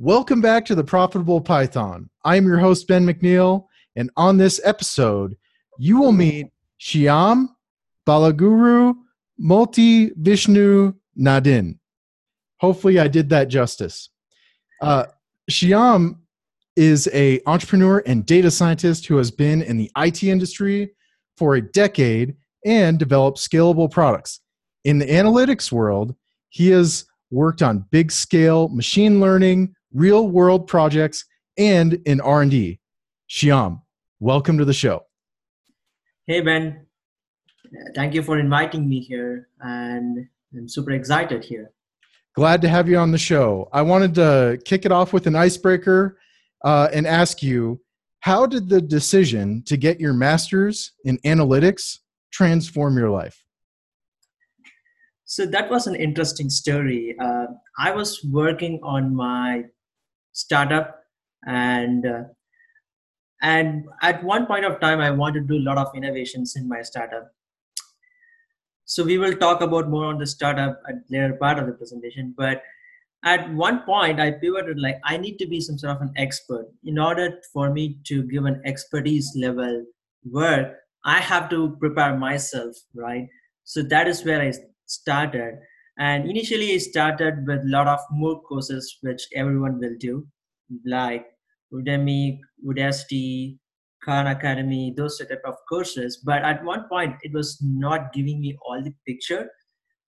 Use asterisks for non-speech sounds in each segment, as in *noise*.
Welcome back to the Profitable Python. I'm your host, Ben McNeil, and on this episode, you will meet Shyam Balaguru Multi Vishnu Nadin. Hopefully, I did that justice. Uh, Shyam is a entrepreneur and data scientist who has been in the IT industry for a decade and developed scalable products. In the analytics world, he has worked on big scale machine learning, real world projects, and in R&D. Shyam, welcome to the show. Hey Ben, thank you for inviting me here and I'm super excited here. Glad to have you on the show. I wanted to kick it off with an icebreaker uh, and ask you how did the decision to get your master's in analytics transform your life? So that was an interesting story. Uh, I was working on my startup, and uh, and at one point of time, I wanted to do a lot of innovations in my startup. So we will talk about more on the startup at later part of the presentation. But at one point, I pivoted like I need to be some sort of an expert. In order for me to give an expertise level work, I have to prepare myself, right? So that is where I started. And initially, it started with a lot of MOOC courses, which everyone will do, like Udemy, Udacity, Khan Academy, those type of courses. But at one point, it was not giving me all the picture.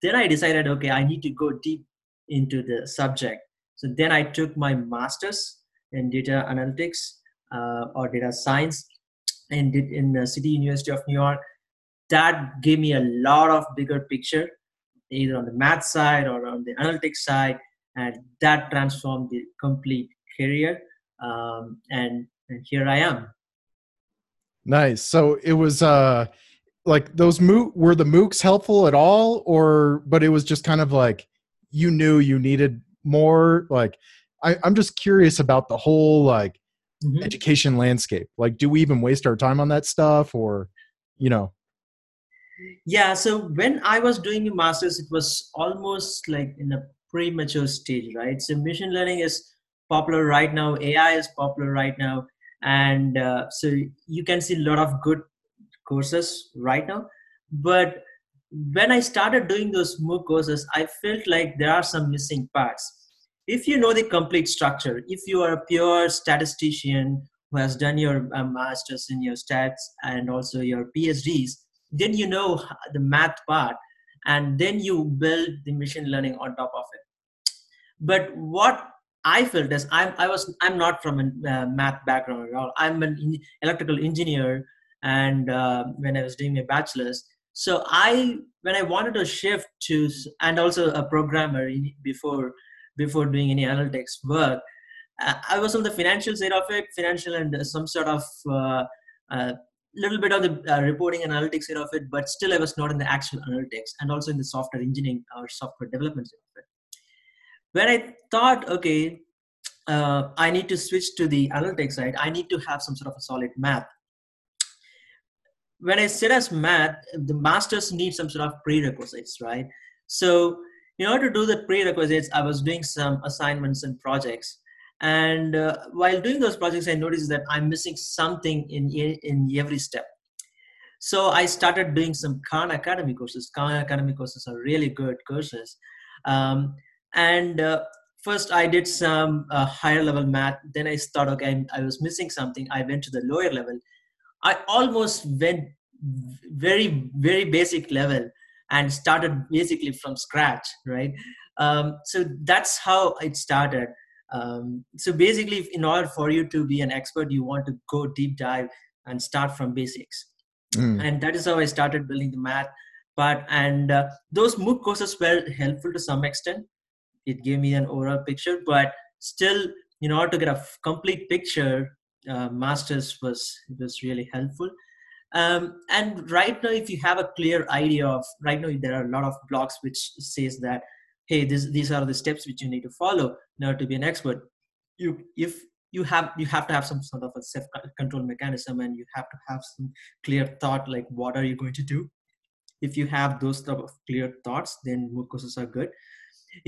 Then I decided, okay, I need to go deep into the subject. So then I took my master's in data analytics uh, or data science and did in the City University of New York. That gave me a lot of bigger picture, either on the math side or on the analytics side, and that transformed the complete career. Um, and, and here I am. Nice. So it was uh like those MOOC were the MOOCs helpful at all, or but it was just kind of like you knew you needed more. Like I, I'm just curious about the whole like mm-hmm. education landscape like do we even waste our time on that stuff or you know yeah so when i was doing a masters it was almost like in a premature stage right? So machine learning is popular right now ai is popular right now and uh, so you can see a lot of good courses right now. But when i started doing those mooc courses i felt like there are some missing parts. If you know the complete structure, if you are a pure statistician who has done your uh, masters in your stats and also your PhDs, then you know the math part and then you build the machine learning on top of it. But what I felt is I'm I was I'm not from a uh, math background at all. I'm an electrical engineer, and uh, when I was doing my bachelor's, so I when I wanted to shift to and also a programmer before before doing any analytics work. I was on the financial side of it, financial and some sort of uh, uh, little bit of the uh, reporting analytics side of it, but still I was not in the actual analytics and also in the software engineering or software development side of it. When I thought, okay, uh, I need to switch to the analytics side, I need to have some sort of a solid math. When I said as math, the masters need some sort of prerequisites, right? So in order to do the prerequisites, I was doing some assignments and projects. And uh, while doing those projects, I noticed that I'm missing something in, in every step. So I started doing some Khan Academy courses. Khan Academy courses are really good courses. Um, and uh, first I did some uh, higher level math. Then I thought, okay, I was missing something. I went to the lower level. I almost went very, very basic level and started basically from scratch right um, so that's how it started um, so basically in order for you to be an expert you want to go deep dive and start from basics. Mm. and that is how i started building the math. Part and uh, those mooc courses were helpful to some extent. It gave me an overall picture but still in order to get a complete picture uh, masters was was really helpful. Um, and right now if you have a clear idea of right now there are a lot of blogs which says that hey this, these are the steps which you need to follow in order to be an expert you if you have you have to have some sort of a self control mechanism and you have to have some clear thought like what are you going to do if you have those type of clear thoughts then mooc courses are good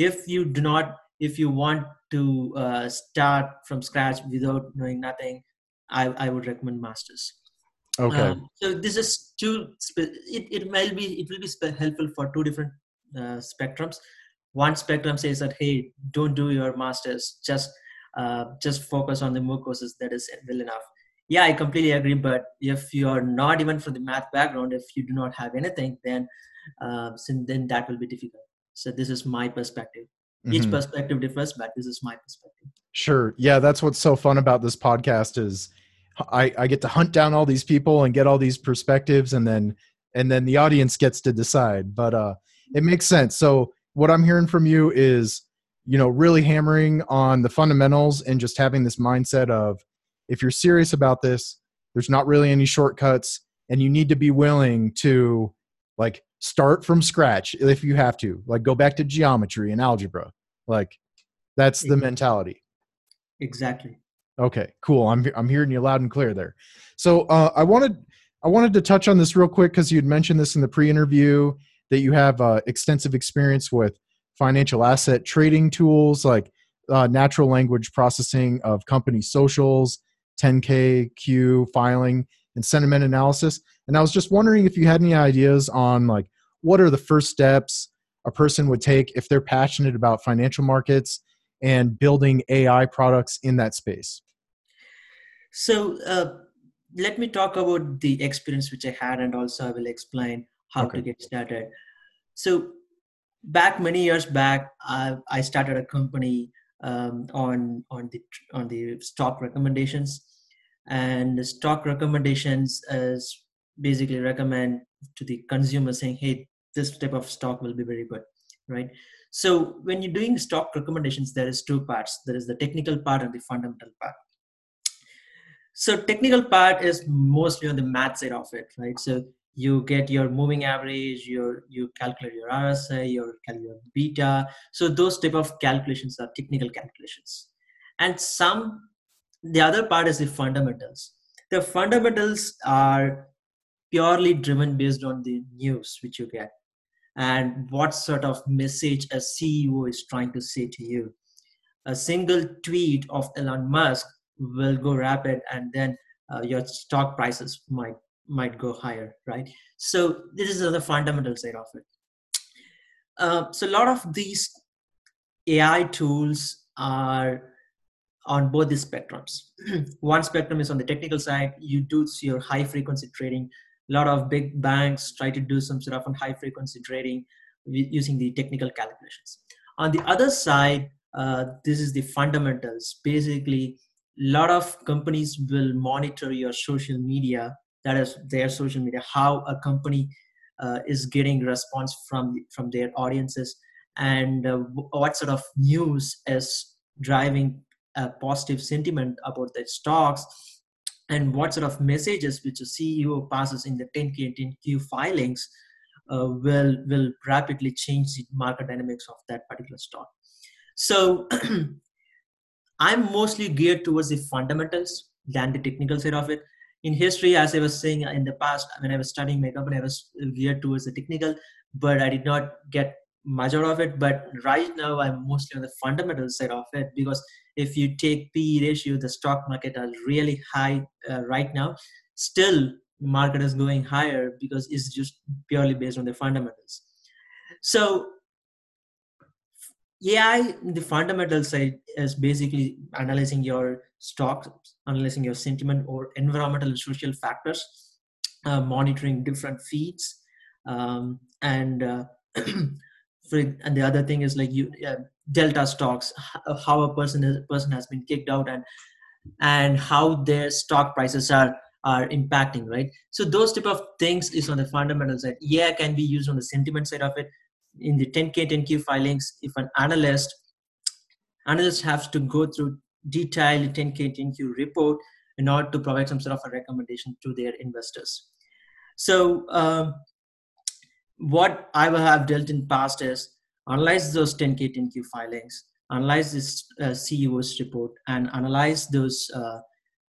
if you do not if you want to uh, start from scratch without knowing nothing, I, I would recommend masters. Okay. Um, so this is two. It it might be it will be helpful for two different uh, spectrums. One spectrum says that hey, don't do your masters. Just uh, just focus on the MOOC courses. That is well enough. Yeah, I completely agree. But if you are not even from the math background, if you do not have anything, then uh, then that will be difficult. So this is my perspective. Each Mhm. perspective differs, but this is my perspective. Sure. Yeah, that's what's so fun about this podcast is I, I get to hunt down all these people and get all these perspectives and then and then the audience gets to decide. But uh it makes sense. So what I'm hearing from you is, you know, really hammering on the fundamentals and just having this mindset of if you're serious about this, there's not really any shortcuts and you need to be willing to like start from scratch if you have to. Like go back to geometry and algebra. Like that's the mentality. Exactly. Okay, cool. I'm I'm hearing you loud and clear there. So uh, I wanted I wanted to touch on this real quick because you'd mentioned this in the pre-interview that you have uh, extensive experience with financial asset trading tools like uh, natural language processing of company socials, 10K Q filing, and sentiment analysis. And I was just wondering if you had any ideas on like what are the first steps a person would take if they're passionate about financial markets and building AI products in that space. So uh, let me talk about the experience which I had, and also I will explain how Okay. to get started. So back many years back, I, I started a company um, on on the on the stock recommendations, and the stock recommendations is basically recommend to the consumer saying, hey, this type of stock will be very good, right? So when you're doing stock recommendations, there is two parts. There is the technical part and the fundamental part so technical part is mostly on the math side of it right so you get your moving average your you calculate your rsi your calculate beta. So those type of calculations are technical calculations. And some the other part is the fundamentals. The fundamentals are purely driven based on the news which you get and what sort of message a ceo is trying to say to you. A single tweet of elon musk will go rapid and then uh, your stock prices might might go higher right? So this is the fundamental side of it. Uh, so a lot of these ai tools are on both the spectrums. *clears throat* One spectrum is on the technical side. You do your high frequency trading. A lot of big banks try to do some sort of high frequency trading using the technical calculations. On the other side uh, this is the fundamentals. Basically a lot of companies will monitor your social media that is their social media how a company uh, is getting response from from their audiences. And uh, what sort of news is driving a positive sentiment about their stocks? And what sort of messages which a ceo passes in the 10k and 10q filings uh, will will rapidly change the market dynamics of that particular stock. So *clears throat* I'm mostly geared towards the fundamentals than the technical side of it. In history, as I was saying in the past, when I was studying my company, I was geared towards the technical, but I did not get much out of it. But right now, I'm mostly on the fundamental side of it because if you take PE ratio, the stock market is really high uh, right now. Still, the market is going higher because it's just purely based on the fundamentals. So AI, the fundamental side is basically analyzing your stocks, analyzing your sentiment or environmental and social factors, uh, monitoring different feeds, um, and uh, *clears throat* for, and the other thing is like you uh, delta stocks, how a person is, person has been kicked out and and how their stock prices are are impacting, right? So those type of things is on the fundamental side. Yeah, can be used on the sentiment side of it in the 10k 10q filings if an analyst analyst has to go through detailed 10k 10q report in order to provide some sort of a recommendation to their investors. So um, what i will have dealt in past is analyze those 10k 10q filings analyze this uh, ceo's report and analyze those uh,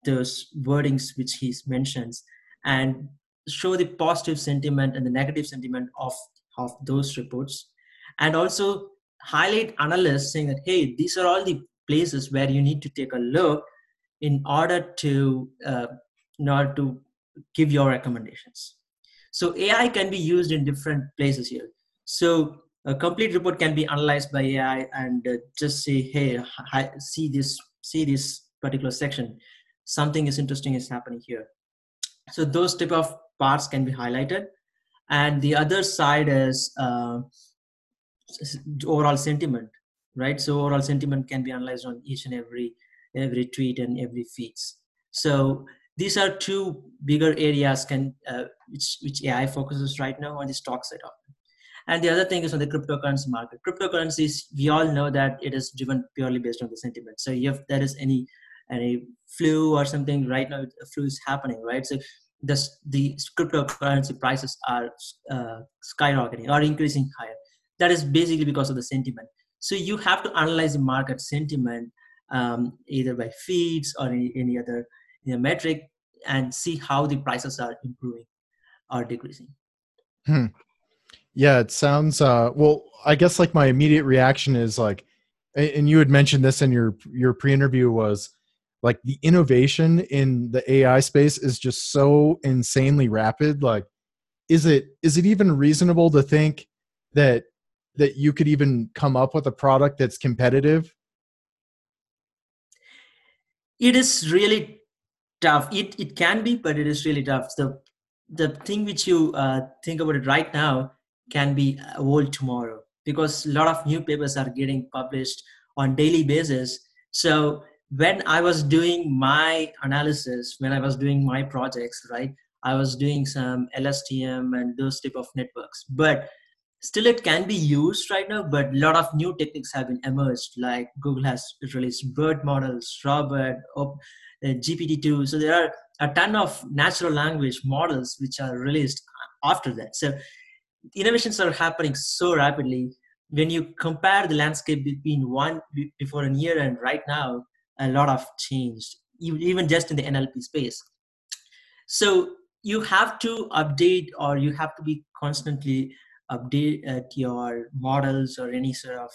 those wordings which he mentions and show the positive sentiment and the negative sentiment of of those reports. And also highlight analysts saying that hey these are all the places where you need to take a look in order to uh, in order to give your recommendations. So ai can be used in different places here. So a complete report can be analyzed by ai and uh, just say hey hi, see this see this particular section. Something is interesting is happening here. So those type of parts can be highlighted. And the other side is uh, overall sentiment right? So overall sentiment can be analyzed on each and every every tweet and every feeds. So these are two bigger areas can uh, which which ai focuses right now on the stock side of it and the other thing is on the cryptocurrency market. Cryptocurrencies we all know that it is driven purely based on the sentiment. So if there is any any flu or something right now flu is happening right? So the, the cryptocurrency prices are uh, skyrocketing or increasing higher. That is basically because of the sentiment so you have to analyze the market sentiment um, either by feeds or any, any other you know, metric and see how the prices are improving or decreasing hmm. yeah it sounds uh, well i guess like my immediate reaction is like and you had mentioned this in your your pre-interview was like the innovation in the ai space is just so insanely rapid like is it is it even reasonable to think that that you could even come up with a product that's competitive? It is really tough. It it can be but it is really tough. The the thing which you uh, think about it right now can be old tomorrow because a lot of new papers are getting published on daily basis. So when i was doing my analysis when i was doing my projects right i was doing some lstm and those type of networks. But still it can be used right now but a lot of new techniques have been emerged like google has released BERT models RoBERTa uh, gpt-2 so there are a ton of natural language models which are released after that. So innovations are happening so rapidly. When you compare the landscape between one before a year and right now a lot of changed even just in the nlp space. So you have to update or you have to be constantly update at your models or any sort of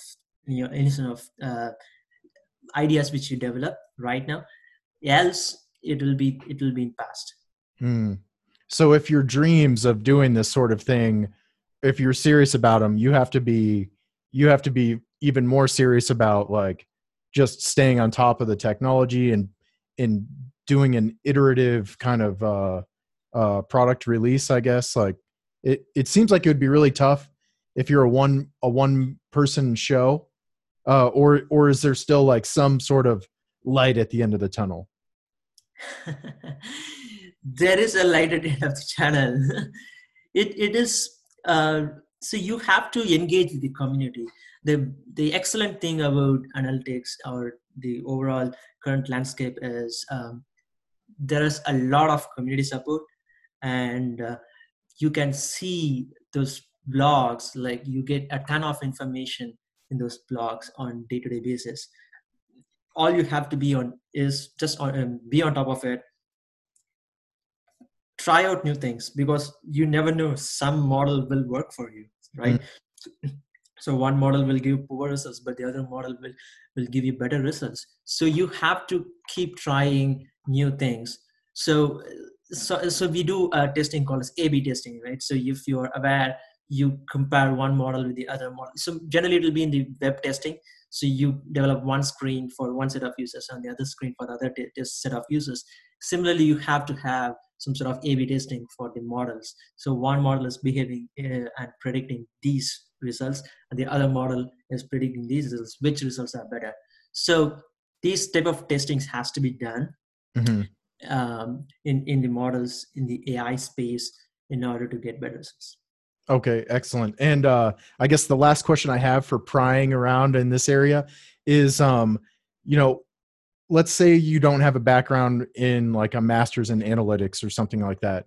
you know any sort of uh, ideas which you develop right now else it will be it will be in past hmm. so if your dreams of doing this sort of thing if you're serious about them you have to be you have to be even more serious about like just staying on top of the technology and in doing an iterative kind of uh, uh, product release i guess like it it seems like it would be really tough if you're a one a one person show uh, or or is there still like some sort of light at the end of the tunnel? *laughs* There is a light at the end of the channel *laughs* it it is uh, so you have to engage with the community. The the excellent thing about analytics or the overall current landscape is um, there is a lot of community support and uh, you can see those blogs like you get a ton of information in those blogs on day-to-day basis. All you have to be on is just on um, be on top of it. Try out new things because you never know some model will work for you right? Mm. so one model will give poor results but the other model will will give you better results. So you have to keep trying new things. So so so we do a testing called as A/B testing, right? So if you are aware, you compare one model with the other model. So generally, it will be in the web testing. So you develop one screen for one set of users and the other screen for the other set of users. Similarly, you have to have some sort of A/B testing for the models. So one model is behaving uh, and predicting these results, and the other model is predicting these results. Which results are better? So these type of testings has to be done. Mm-hmm um, in in the models in the AI space in order to get better results. Okay, excellent. And uh, I guess the last question I have for prying around in this area is, um, you know, let's say you don't have a background in like a master's in analytics or something like that.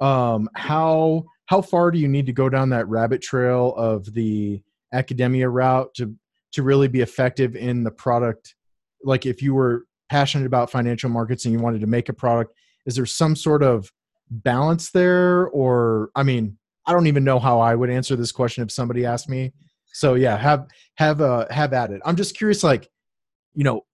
Um, how how far do you need to go down that rabbit trail of the academia route to to really be effective in the product? Like if you were passionate about financial markets and you wanted to make a product is there some sort of balance there or i mean i don't even know how i would answer this question if somebody asked me So yeah, have have uh have at it. I'm just curious, like, you know,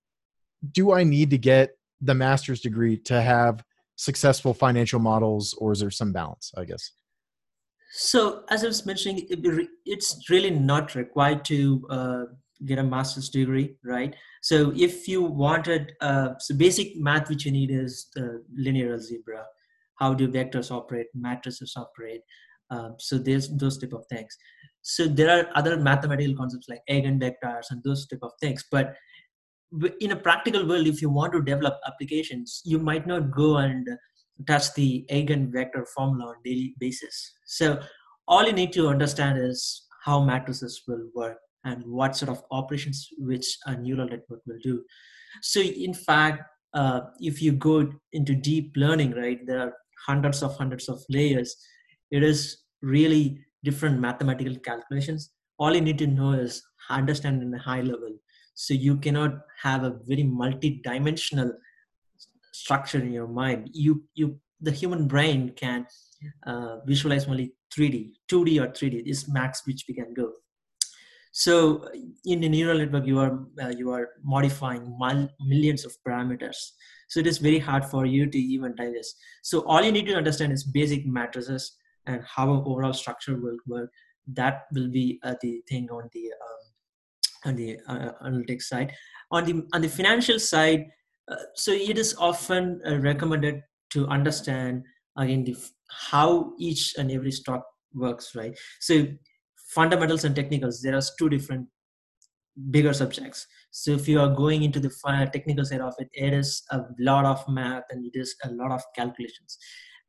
do I need to get the master's degree to have successful financial models, or is there some balance? I guess. So as I was mentioning, it's really not required to uh, get a master's degree, right? So if you wanted, uh, so basic math which you need is the linear algebra. How do vectors operate, matrices operate? Uh, so there's those type of things. So there are other mathematical concepts like eigenvectors and those type of things. But in a practical world, if you want to develop applications, you might not go and touch the eigenvector formula on daily basis. So all you need to understand is how matrices will work and what sort of operations which a neural network will do. So in fact, uh, if you go into deep learning, right, there are hundreds of hundreds of layers. It is really different mathematical calculations. All you need to know is understand in a high level. So you cannot have a very multi-dimensional structure in your mind. You you the human brain can uh, visualize only 3D, 2D or 3D is max which we can go. So in a neural network, you are uh, you are modifying millions of parameters. So it is very hard for you to even digest. So all you need to understand is basic matrices and how an overall structure will work. That will be uh, the thing on the um, on the uh, analytics side. On the on the financial side, uh, so it is often uh, recommended to understand again the how each and every stock works right so fundamentals and technicals there are two different bigger subjects. So if you are going into the technical side of it it is a lot of math and it is a lot of calculations.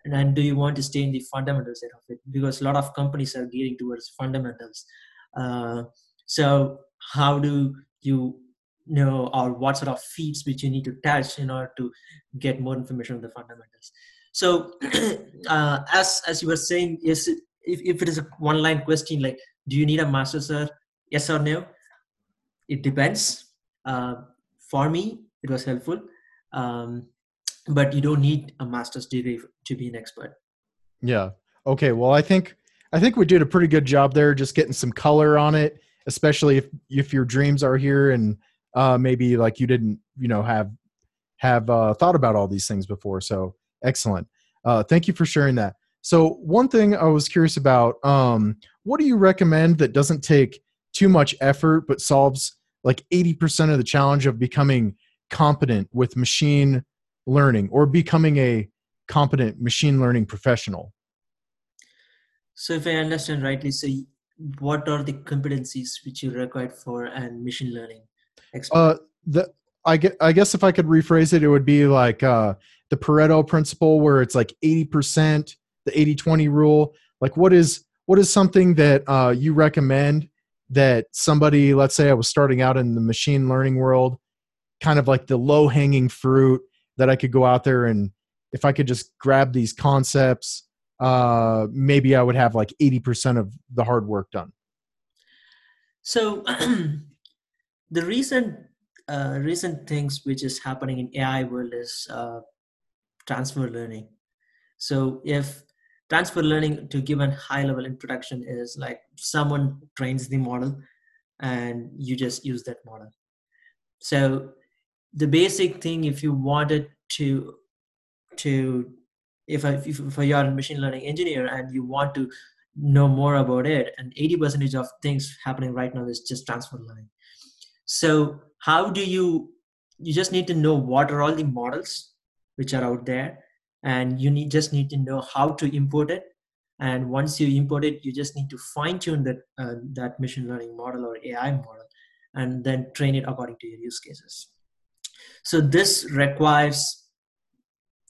And then do you want to stay in the fundamental side of it? Because a lot of companies are gearing towards fundamentals. Uh, so how do you know or what sort of feeds which you need to touch in order to get more information on the fundamentals? So *clears throat* uh, as as you were saying yes if, if it is a one line question like do you need a master sir? Yes or no? It depends. Uh, for me it was helpful. Um, but you don't need a master's degree to be an expert. Yeah. Okay well i think i think we did a pretty good job there just getting some color on it especially if if your dreams are here and uh, maybe like you didn't you know have have uh, thought about all these things before. So excellent. Uh, thank you for sharing that so one thing i was curious about um, what do you recommend that doesn't take too much effort but solves like 80% of the challenge of becoming competent with machine learning or becoming a competent machine learning professional? So if i understand rightly so what are the competencies which you require for and machine learning uh, the I get I guess if I could rephrase it, it would be like uh, the Pareto principle, where it's like eighty percent, the 80-20 rule. Like, what is what is something that uh, you recommend that somebody, let's say, I was starting out in the machine learning world, kind of like the low hanging fruit that I could go out there and if I could just grab these concepts, uh, maybe I would have like eighty percent of the hard work done. So *clears throat* the recent uh, recent things which is happening in AI world is uh, transfer learning. So if transfer learning to give a high level introduction is like someone trains the model and you just use that model. So the basic thing if you wanted to to if, I, if, if you're a machine learning engineer and you want to know more about it and 80 percentage of things happening right now is just transfer learning so how do you you just need to know what are all the models which are out there and you need just need to know how to import it. And once you import it you just need to fine tune that uh, that machine learning model or ai model and then train it according to your use cases. So this requires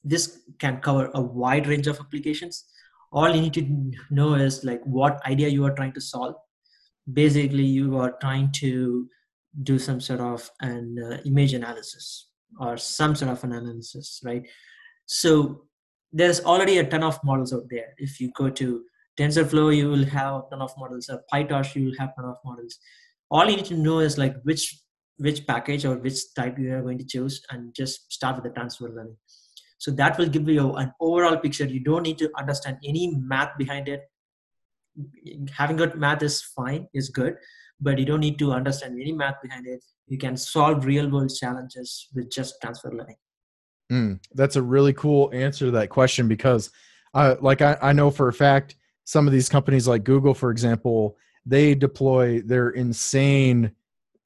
this can cover a wide range of applications. All you need to know is like what idea you are trying to solve. Basically you are trying to do some sort of an uh, image analysis or some sort of an analysis right so there's already a ton of models out there. If you go to tensorflow you will have a ton of models. Or pytorch you will have a ton of models. All you need to know is like which which package or which type you are going to choose and just start with the transfer learning. So that will give you an overall picture. You don't need to understand any math behind it. Having good math is fine is good but you don't need to understand any math behind it. You can solve real world challenges with just transfer learning mm, that's a really cool answer to that question because uh, like I, I know for a fact some of these companies like google for example they deploy their insane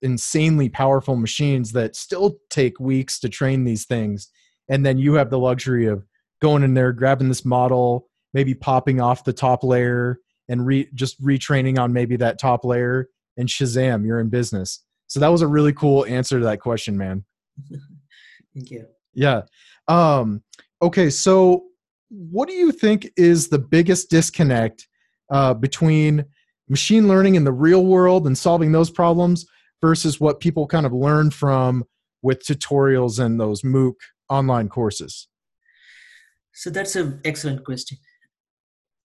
insanely powerful machines that still take weeks to train these things. And then you have the luxury of going in there grabbing this model maybe popping off the top layer and re, just retraining on maybe that top layer and shazam you're in business. So that was a really cool answer to that question man. *laughs* Thank you yeah um okay so what do you think is the biggest disconnect uh, between machine learning in the real world and solving those problems versus what people kind of learn from with tutorials and those MOOC online courses? So that's an excellent question.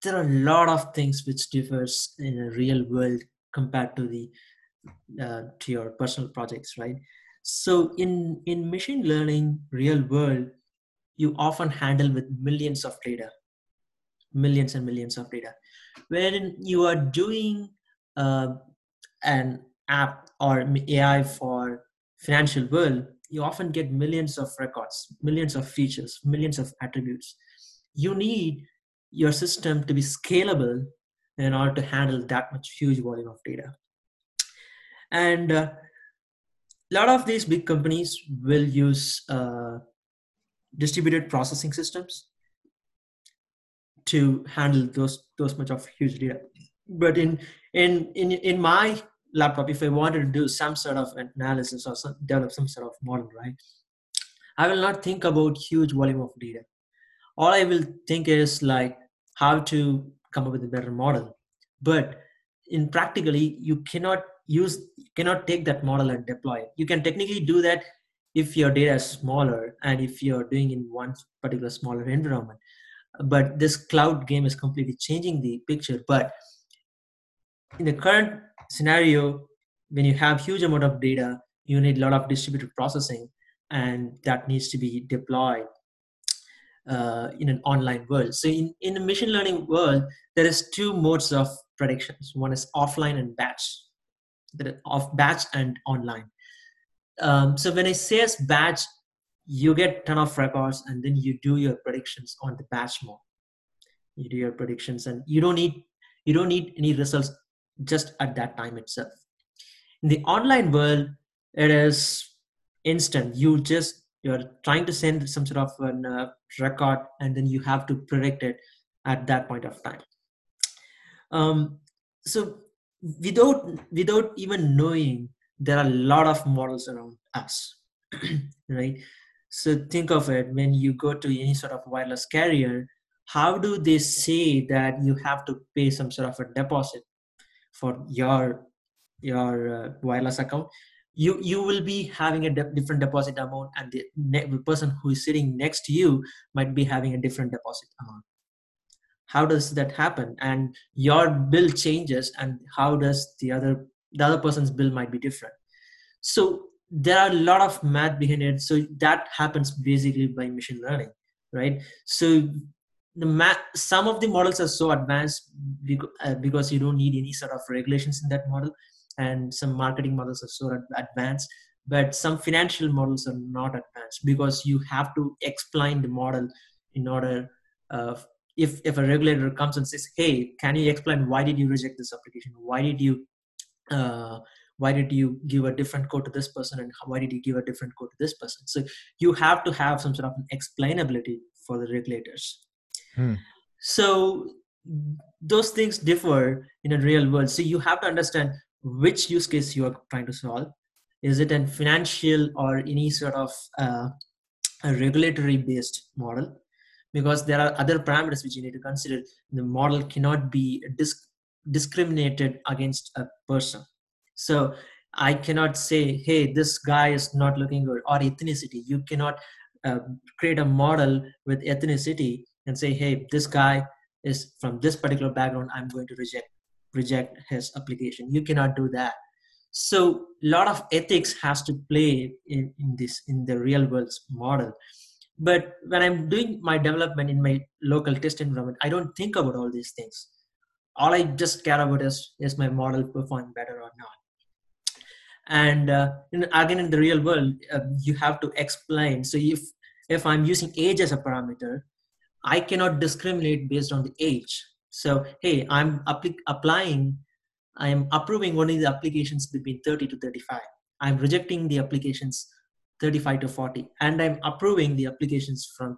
There are a lot of things which differs in a real world compared to the uh, to your personal projects, right? So in in machine learning real world, you often handle with millions of data, millions and millions of data. When you are doing uh, an app or AI for financial world, you often get millions of records, millions of features, millions of attributes. You need your system to be scalable in order to handle that much huge volume of data. And uh, a lot of these big companies will use uh, distributed processing systems to handle those those much of huge data. But in in in in my laptop if i wanted to do some sort of analysis or some, develop some sort of model right i will not think about huge volume of data all i will think is like how to come up with a better model but in practically you cannot use cannot take that model and deploy it. You can technically do that if your data is smaller and if you're doing in one particular smaller environment. But this cloud game is completely changing the picture. But in the current scenario when you have huge amount of data you need a lot of distributed processing and that needs to be deployed uh, in an online world. So in, in the machine learning world there is two modes of predictions. One is offline and batch off batch and online um, so when i say as batch you get ton of records and then you do your predictions on the batch mode you do your predictions and you don't need you don't need any results just at that time itself. In the online world, it is instant. You just you're trying to send some sort of a uh, record, and then you have to predict it at that point of time. Um, so without without even knowing, there are a lot of models around us, *clears throat* right? So think of it when you go to any sort of wireless carrier, how do they say that you have to pay some sort of a deposit for your your uh, wireless account you you will be having a de- different deposit amount and the, ne- the person who is sitting next to you might be having a different deposit amount how does that happen? And your bill changes and how does the other the other person's bill might be different. So there are a lot of math behind it. So that happens basically by machine learning right? So the math, some of the models are so advanced uh, because you don't need any sort of regulations in that model. And some marketing models are so advanced but some financial models are not advanced because you have to explain the model in order uh, if if a regulator comes and says hey can you explain why did you reject this application why did you uh, why did you give a different code to this person and why did you give a different code to this person so you have to have some sort of explainability for the regulators Hmm. So those things differ in a real world. So you have to understand which use case you are trying to solve. Is it a financial or any sort of uh, a regulatory based model? Because there are other parameters which you need to consider. The model cannot be disc- discriminated against a person. So I cannot say, hey, this guy is not looking good, or ethnicity. You cannot uh, create a model with ethnicity and say hey this guy is from this particular background i'm going to reject reject his application you cannot do that so a lot of ethics has to play in, in this in the real world model but when i'm doing my development in my local test environment i don't think about all these things. All i just care about is is my model performing better or not. And uh, in, again in the real world uh, you have to explain. So if if i'm using age as a parameter i cannot discriminate based on the age. So hey i'm apl- applying i'm approving only the applications between 30 to 35 i'm rejecting the applications 35 to 40 and i'm approving the applications from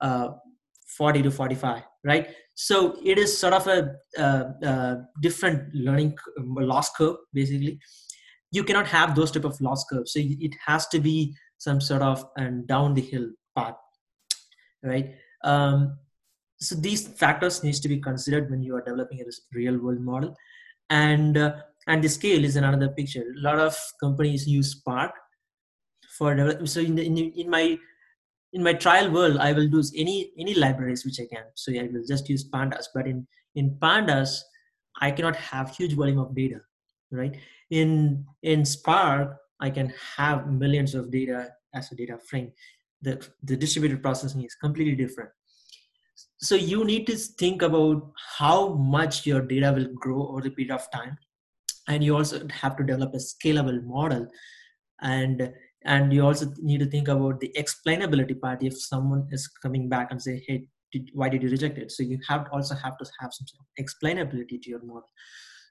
uh, 40 to 45 right? So it is sort of a, different learning loss curve basically. You cannot have those type of loss curves so it has to be some sort of and down the hill path right? Um, so these factors needs to be considered when you are developing a real world model. And uh, and the scale is another picture. A lot of companies use spark for develop- so in, the, in, in my in my trial world i will use any any libraries which i can. So i will just use pandas but in in pandas i cannot have huge volume of data right? In in spark i can have millions of data as a data frame. The the distributed processing is completely different. So you need to think about how much your data will grow over the period of time and you also have to develop a scalable model. And and you also need to think about the explainability part. If someone is coming back and say hey did, why did you reject it? So you have to also have to have some sort of explainability to your model.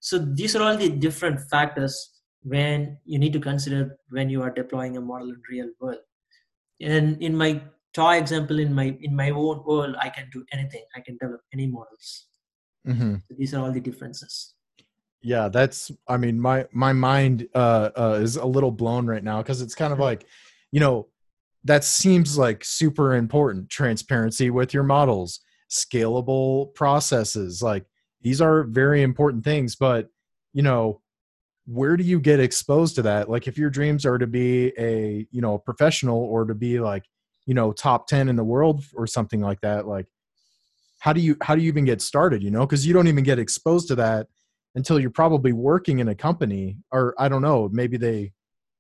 So these are all the different factors when you need to consider when you are deploying a model in real world. And in my toy example in my in my own world i can do anything. I can develop any models. Mm-hmm. so these are all the differences yeah that's i mean my my mind uh, uh is a little blown right now because it's kind of like you know that seems like super important transparency with your models scalable processes like these are very important things but you know where do you get exposed to that? Like if your dreams are to be a you know professional or to be like you know top 10 in the world or something like that like how do you how do you even get started you know? Because you don't even get exposed to that until you're probably working in a company or i don't know maybe they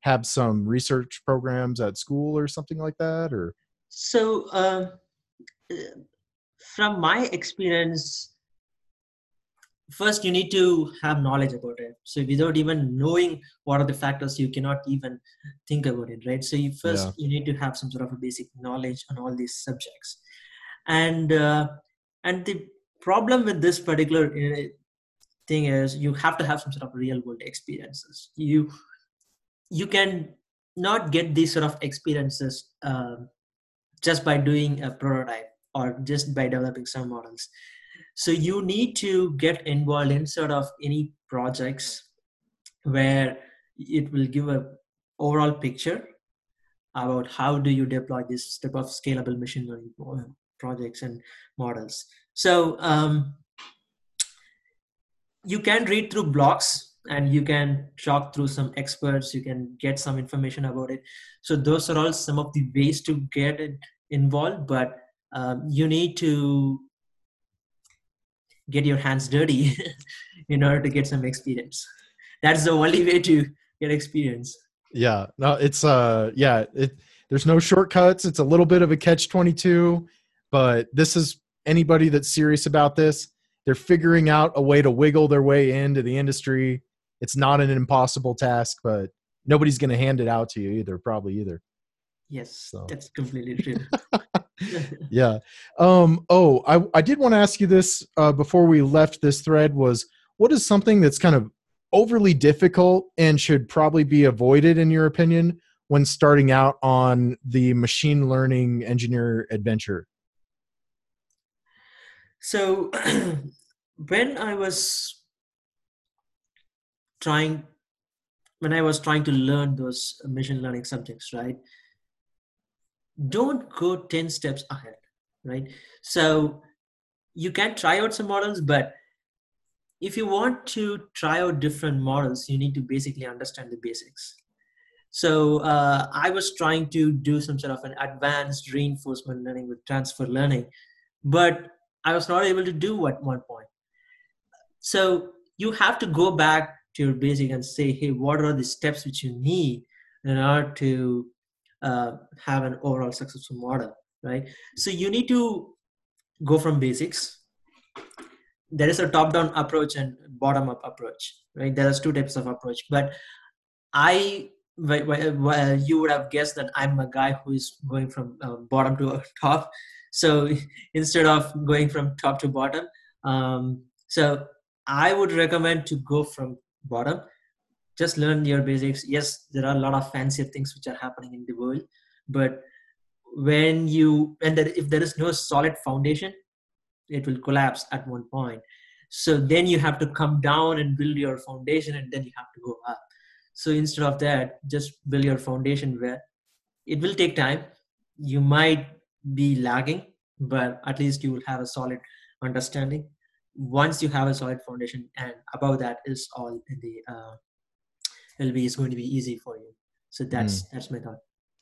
have some research programs at school or something like that or? So uh, from my experience first you need to have knowledge about it. So without even knowing what are the factors you cannot even think about it right? So you first yeah. you need to have some sort of a basic knowledge on all these subjects. And uh, and the problem with this particular uh, thing is you have to have some sort of real world experiences you you can not get these sort of experiences uh, just by doing a prototype or just by developing some models so you need to get involved in sort of any projects where it will give a overall picture about how do you deploy this type of scalable machine learning projects and models. So um, you can read through blogs and you can talk through some experts. You can get some information about it. So those are all some of the ways to get involved, but um, you need to get your hands dirty *laughs* in order to get some experience that's the only way to get experience yeah no it's uh yeah it there's no shortcuts it's a little bit of a catch 22 but this is anybody that's serious about this they're figuring out a way to wiggle their way into the industry it's not an impossible task but nobody's going to hand it out to you either probably either yes so. that's completely true *laughs* *laughs* yeah. Um, oh, I, I did want to ask you this uh, before we left this thread was what is something that's kind of overly difficult and should probably be avoided in your opinion when starting out on the machine learning engineer adventure? So *clears throat* when I was trying when I was trying to learn those machine learning subjects, right? don't go 10 steps ahead right so you can try out some models but if you want to try out different models you need to basically understand the basics so uh, i was trying to do some sort of an advanced reinforcement learning with transfer learning but i was not able to do at one point so you have to go back to your basic and say hey what are the steps which you need in order to uh, have an overall successful model right? So you need to go from basics. There is a top down approach and bottom up approach right? There are two types of approach. But I well, you would have guessed that I'm a guy who is going from uh, bottom to *laughs* top. So instead of going from top to bottom, um, so I would recommend to go from bottom. Just learn your basics. Yes, there are a lot of fancy things which are happening in the world, but when you and if there is no solid foundation, it will collapse at one point. So then you have to come down and build your foundation, and then you have to go up so instead of that just build your foundation where it will take time you might be lagging but at least you will have a solid understanding once you have a solid foundation and above that is all in the uh, lb is going to be easy for you. So that's mm. that's my thought.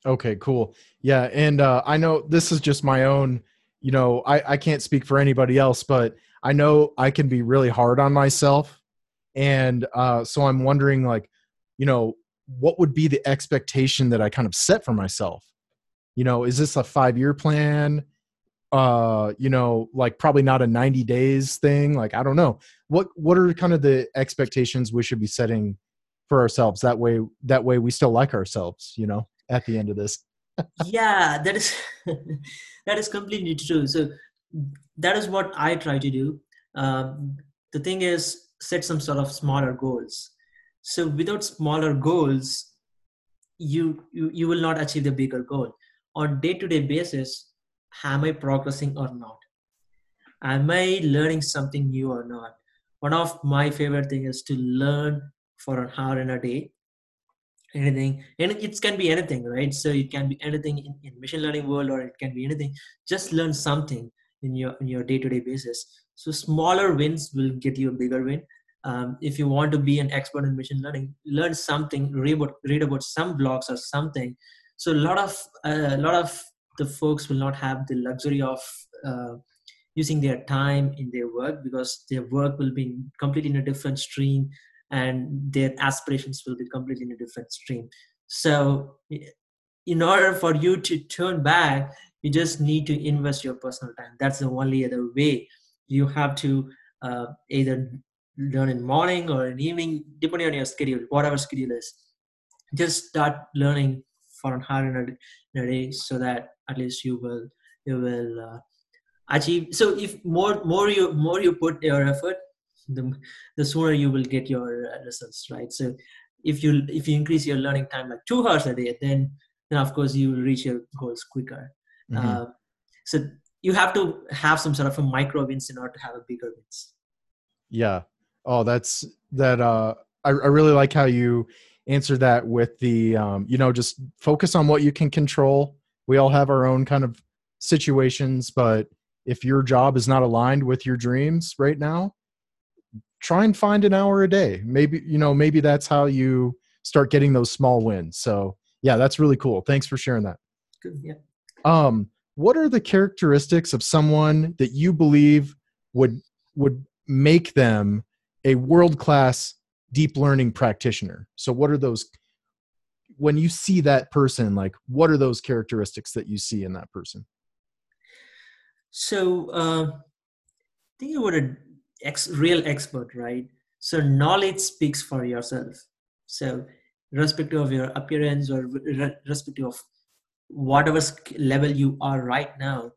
Okay cool. Yeah and uh, i know this is just my own you know I, I can't speak for anybody else but i know i can be really hard on myself. And uh, so i'm wondering like you know what would be the expectation that i kind of set for myself? You know is this a five year plan uh you know like probably not a 90 days thing like i don't know. What what are kind of the expectations we should be setting for ourselves? That way that way we still like ourselves you know at the end of this. Yeah that is *laughs* that is completely true. So that is what i try to do. Um, the thing is set some sort of smaller goals. So without smaller goals you, you you will not achieve the bigger goal. On day to day basis am i progressing or not? Am i learning something new or not? One of my favorite thing is to learn for an hour in a day. Anything and it can be anything right? So it can be anything in, in machine learning world or it can be anything. Just learn something in your in your day-to-day basis. So smaller wins will get you a bigger win. Um, if you want to be an expert in machine learning learn something read about, read about some blogs or something. So a lot of uh, a lot of the folks will not have the luxury of uh, using their time in their work because their work will be completely in a different stream and their aspirations will be completely in a different stream. So in order for you to turn back you just need to invest your personal time. That's the only other way. You have to uh, either learn in morning or in evening depending on your schedule whatever schedule is. Just start learning for an hour in a, day so that at least you will you will uh, achieve so if more more you more you put your effort the the sooner you will get your uh, results right so if you if you increase your learning time like two hours a day then then of course you will reach your goals quicker mm-hmm. uh, so you have to have some sort of a micro wins in order to have a bigger wins yeah Oh, that's that. Uh, I, I really like how you answer that with the, um, you know, just focus on what you can control. We all have our own kind of situations, but if your job is not aligned with your dreams right now, try and find an hour a day. Maybe, you know, maybe that's how you start getting those small wins. So yeah, that's really cool. Thanks for sharing that. Good. Yeah. Um, what are the characteristics of someone that you believe would would make them a world class deep learning practitioner. So, what are those? When you see that person, like, what are those characteristics that you see in that person? So, uh, think about a ex- real expert, right? So, knowledge speaks for yourself. So, irrespective of your appearance or irrespective of whatever level you are right now,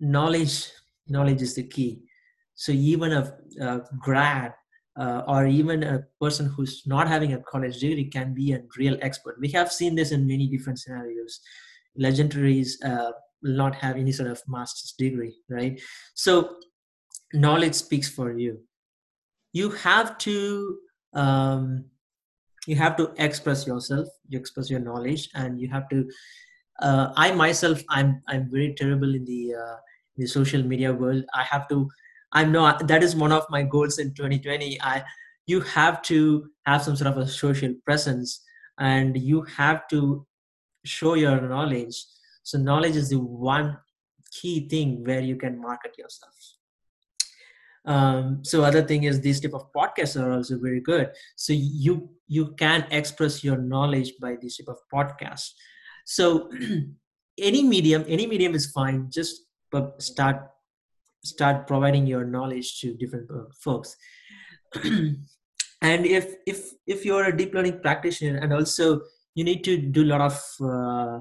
knowledge knowledge is the key. So, even a, a grad uh, or even a person who's not having a college degree can be a real expert. We have seen this in many different scenarios. Legendaries uh, not have any sort of master's degree, right? So knowledge speaks for you. You have to um, you have to express yourself, you express your knowledge, and you have to. Uh, I myself, I'm I'm very terrible in the uh, the social media world. I have to i'm not that is one of my goals in 2020 i you have to have some sort of a social presence and you have to show your knowledge. So knowledge is the one key thing where you can market yourself. Um, so other thing is these type of podcasts are also very good. So you you can express your knowledge by this type of podcast so *clears throat* any medium any medium is fine. Just start start providing your knowledge to different uh, folks. *clears throat* And if if if you're a deep learning practitioner and also you need to do a lot of uh,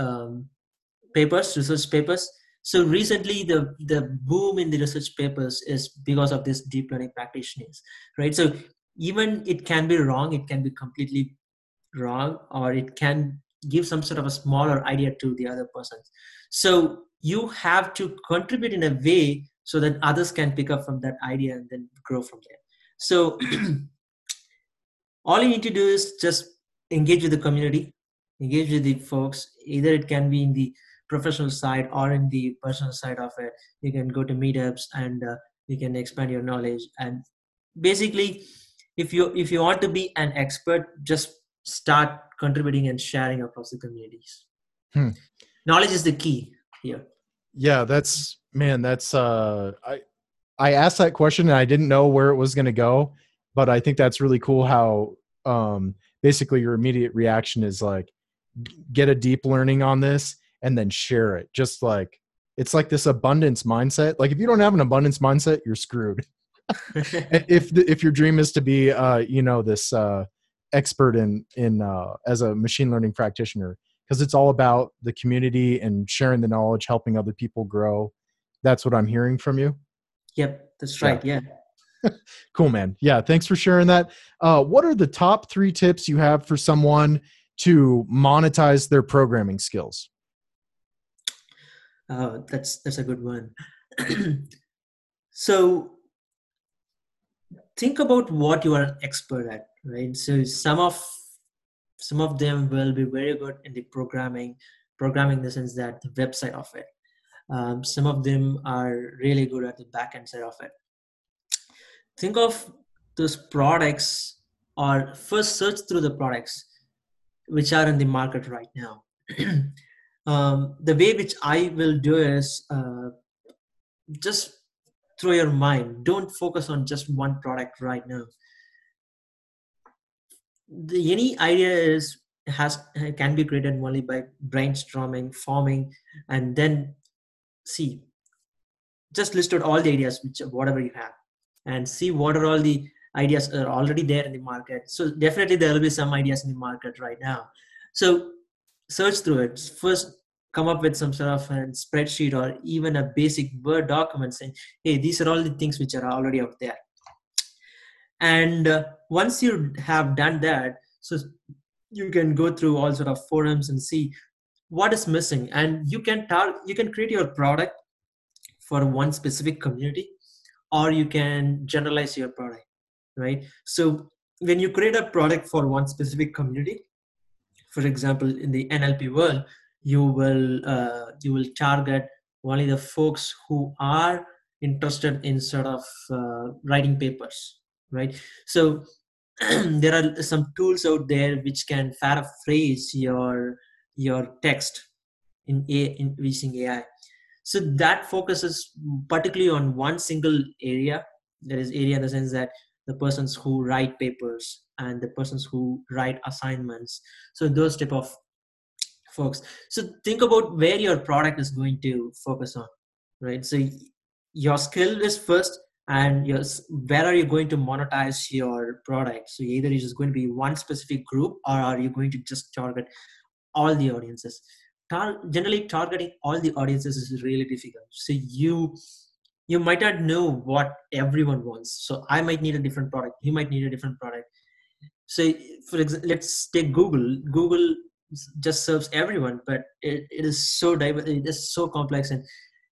um, papers research papers. So recently the the boom in the research papers is because of this deep learning practitioners right? So even it can be wrong it can be completely wrong or it can give some sort of a smaller idea to the other person. So you have to contribute in a way so that others can pick up from that idea and then grow from there. So *clears throat* all you need to do is just engage with the community engage with the folks. Either it can be in the professional side or in the personal side of it. You can go to meetups and uh, you can expand your knowledge. And basically if you if you want to be an expert just start contributing and sharing across the communities. Hmm. knowledge is the key here yeah that's man that's uh i i asked that question and i didn't know where it was going to go but i think that's really cool how um basically your immediate reaction is like get a deep learning on this and then share it. Just like it's like this abundance mindset. Like if you don't have an abundance mindset you're screwed. *laughs* *laughs* If the, if your dream is to be uh you know this uh expert in in uh as a machine learning practitioner because it's all about the community and sharing the knowledge helping other people grow. That's what i'm hearing from you. Yep that's right yeah, yeah. *laughs* cool man. Yeah thanks for sharing that. Uh what are the top three tips you have for someone to monetize their programming skills? Uh, that's that's a good one. *clears throat* So think about what you are an expert at right? So some of some of them will be very good in the programming programming in the sense that the website of it. Um, some of them are really good at the backend side of it. Think of those products or first search through the products which are in the market right now. *clears throat* Um, the way which i will do is uh, just through your mind. Don't focus on just one product right now the, any idea is has can be created only by brainstorming forming and then see just list out all the ideas which whatever you have and see what are all the ideas are already there in the market. So definitely there will be some ideas in the market right now. So search through it. First come up with some sort of a spreadsheet or even a basic word document saying hey these are all the things which are already out there and uh, once you have done that so you can go through all sort of forums and see what is missing. And you can tar- you can create your product for one specific community or you can generalize your product right? So when you create a product for one specific community for example in the nlp world you will uh, you will target only the folks who are interested in sort of uh, writing papers right? So *clears throat* there are some tools out there which can paraphrase your your text in a in using ai so that focuses particularly on one single area. There is area in the sense that the persons who write papers and the persons who write assignments. So those type of folks. So think about where your product is going to focus on right? So your skill is first and where are you going to monetize your product? So either it's just going to be one specific group or are you going to just target all the audiences? Tar- generally targeting all the audiences is really difficult. So you you might not know what everyone wants. So i might need a different product. You might need a different product. So for example let's take google. Google just serves everyone but it, it is so diverse it is so complex and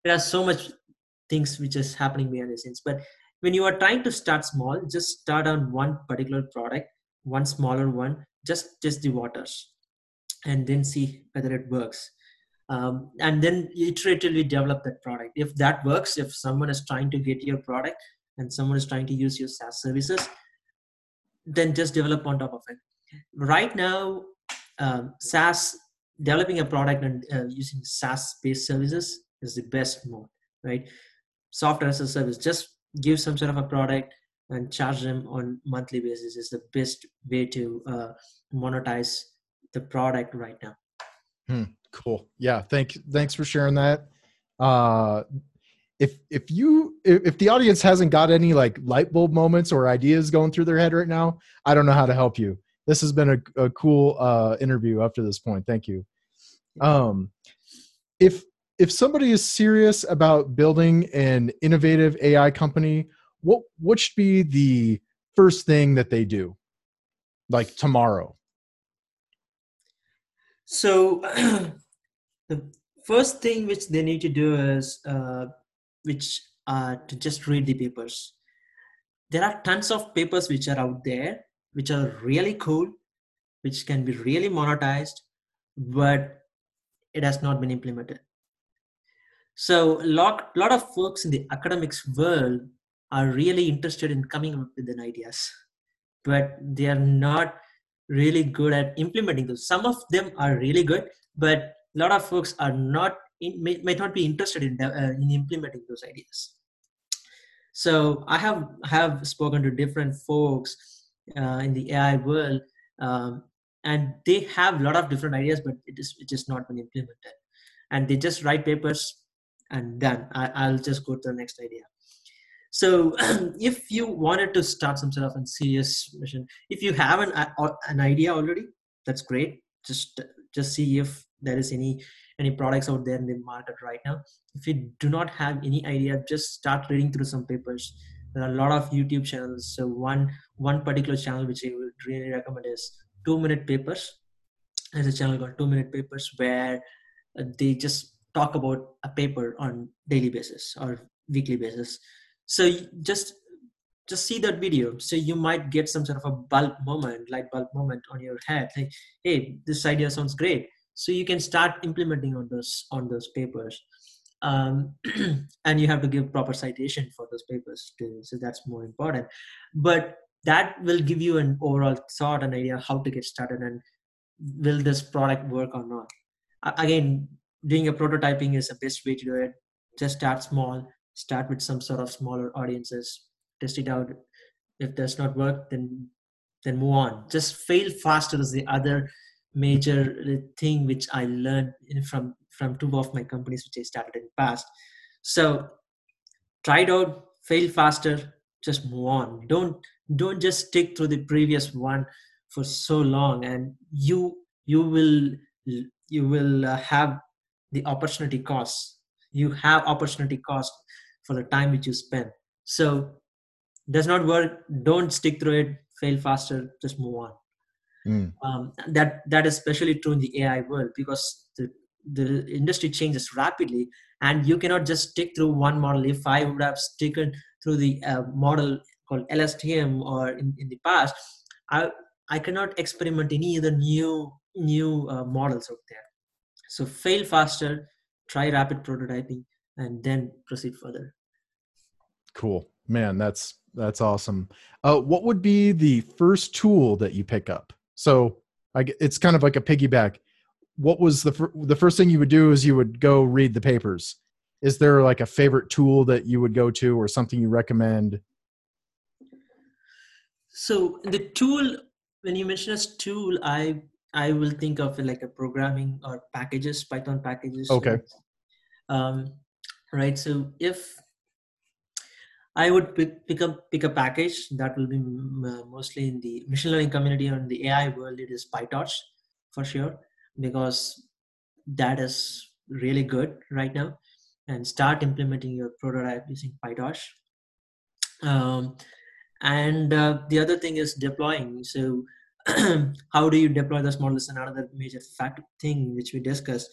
it has so much things which is happening behind the scenes. But when you are trying to start small just start on one particular product one smaller one just test the waters and then see whether it works. Um, and then iteratively develop that product. If that works if someone is trying to get your product and someone is trying to use your saas services then just develop on top of it. Right now um, SaaS, developing a product and uh, using SaaS based services is the best mode, right? Software as a service, just give some sort of a product and charge them on monthly basis is the best way to uh, monetize the product right now. Hmm, cool. Yeah. Thank, thanks for sharing that. Uh, if, if you, if, the audience hasn't got any like light bulb moments or ideas going through their head right now, I don't know how to help you. This has been a, a cool uh, interview up to this point. Thank you. Um, if if somebody is serious about building an innovative AI company, what what should be the first thing that they do, like tomorrow? So, *clears throat* the first thing which they need to do is uh, which uh, to just read the papers. There are tons of papers which are out there, which are really cool, which can be really monetized, but it has not been implemented. So a lot, lot of folks in the academics world are really interested in coming up with ideas, but they are not really good at implementing those. Some of them are really good, but a lot of folks are not in, may, might not be interested in, uh, in implementing those ideas. So I have have spoken to different folks uh, in the AI world, um, and they have a lot of different ideas, but it is it is not been implemented. And they just write papers and done. I, I'll just go to the next idea. So *clears throat* if you wanted to start some sort of a serious mission, if you have an an idea already, that's great. Just just see if there is any any products out there in the market right now if you do not have any idea just start reading through some papers there are a lot of youtube channels so one one particular channel which i would really recommend is two minute papers there's a channel called two minute papers where uh, they just talk about a paper on daily basis or weekly basis. So just just see that video. So you might get some sort of a bulb moment light bulb moment on your head like hey this idea sounds great. So you can start implementing on those on those papers. Um, *clears throat* and you have to give proper citation for those papers too so that's more important. But that will give you an overall thought and idea how to get started and will this product work or not. Again doing a prototyping is the best way to do it just start small start with some sort of smaller audiences test it out if does not work then then move on just fail faster is the other major thing which I learned from from two of my companies which I started in the past. So try it out, fail faster, just move on. Don't don't just stick through the previous one for so long, and you you will you will uh, have the opportunity cost. You have opportunity cost for the time which you spend. So does not work. Don't stick through it. Fail faster. Just move on. Mm. Um, that that is especially true in the AI world because the the industry changes rapidly, and you cannot just stick through one model. If I would have sticken through the uh, model called LSTM or in, in the past, I I cannot experiment any other new new uh, models out there. So fail faster, try rapid prototyping, and then proceed further. Cool, man. That's that's awesome. Uh, what would be the first tool that you pick up? So I, it's kind of like a piggyback. What was the fir- the first thing you would do is you would go read the papers. Is there like a favorite tool that you would go to or something you recommend? So the tool, when you mention as tool, I I will think of it like a programming or packages, Python packages. Okay. Um, right. So if I would pick, pick up pick a package that will be uh, mostly in the machine learning community or in the AI world. It is PyTorch for sure because that is really good right now. And start implementing your prototype using PyTorch. Um, and uh, the other thing is deploying. So *clears throat* how do you deploy this model is another major fact thing which we discussed.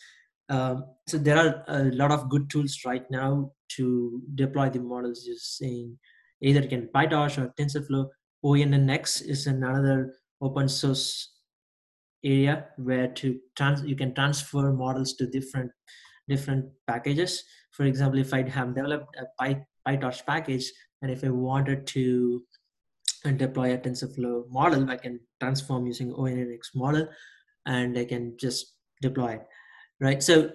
Um, so there are a lot of good tools right now to deploy the models using either it can PyTorch or TensorFlow. ONNX is another open source area where to trans you can transfer models to different different packages. For example, if I have developed a Py, PyTorch package and if I wanted to deploy a TensorFlow model, I can transform using ONNX model and I can just deploy it. Right. So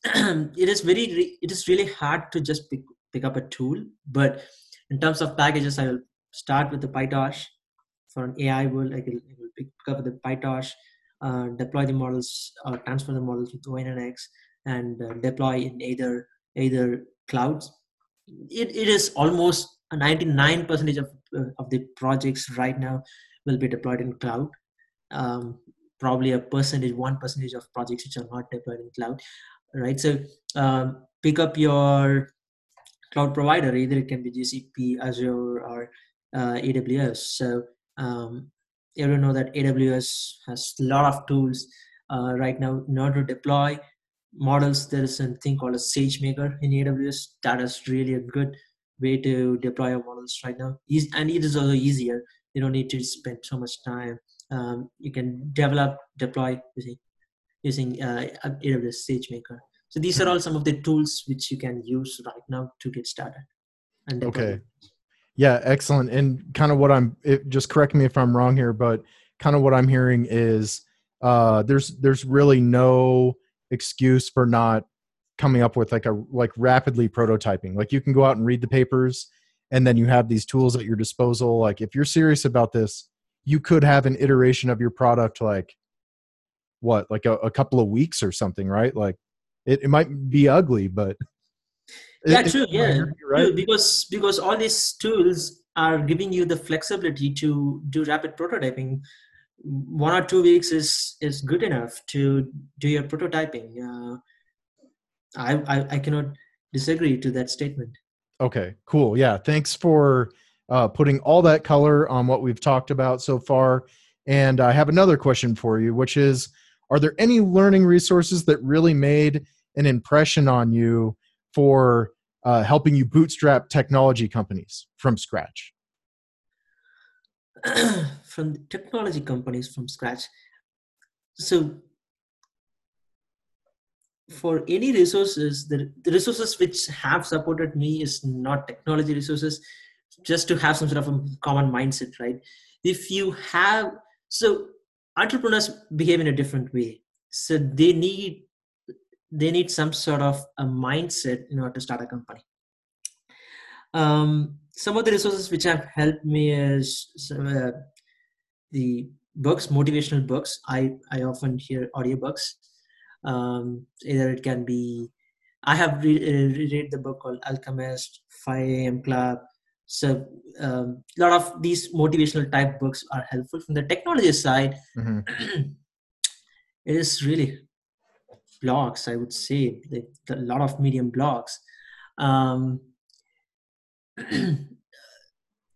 *clears throat* it is very it is really hard to just pick, pick up a tool but in terms of packages i will start with the pytorch for an ai world i will, I will pick up the pytorch uh, deploy the models or transfer the models with ONNX and uh, deploy in either either clouds it, it is almost 99 percentage of, uh, of the projects right now will be deployed in cloud. Um, probably a percentage one percentage of projects which are not deployed in cloud right? So um, pick up your cloud provider. Either it can be gcp azure or uh, aws so um, everyone know that aws has a lot of tools uh, right now in order to deploy models. There is a thing called a sagemaker in aws that is really a good way to deploy your models right now. And it is also easier. You don't need to spend so much time um, you can develop deploy using using uh, aws sagemaker. So these are all some of the tools which you can use right now to get started and okay. yeah excellent. And kind of what i'm it, just correct me if i'm wrong here but kind of what i'm hearing is uh, there's there's really no excuse for not coming up with like a like rapidly prototyping. Like you can go out and read the papers and then you have these tools at your disposal. Like if you're serious about this you could have an iteration of your product like what like a, a couple of weeks or something right? Like it, it might be ugly but yeah true yeah. right? true, because because all these tools are giving you the flexibility to do rapid prototyping. One or two weeks is is good enough to do your prototyping. Uh, I, I i cannot disagree to that statement. Okay cool. Yeah thanks for uh, putting all that color on what we've talked about so far. And i have another question for you which is are there any learning resources that really made an impression on you for uh, helping you bootstrap technology companies from scratch? *clears throat* From technology companies from scratch. So for any resources, the, the resources which have supported me is not technology resources, just to have some sort of a common mindset, right? If you have, so entrepreneurs behave in a different way. So they need they need some sort of a mindset in order to start a company. Um, some of the resources which have helped me is uh, the books motivational books i i often hear audiobooks um either it can be i have re- uh, read the book called alchemist 5 a.m club. So um, a lot of these motivational type books are helpful from the technology side. Mm-hmm. *clears throat* it is really blogs i would say a lot of medium blogs um, *clears throat* it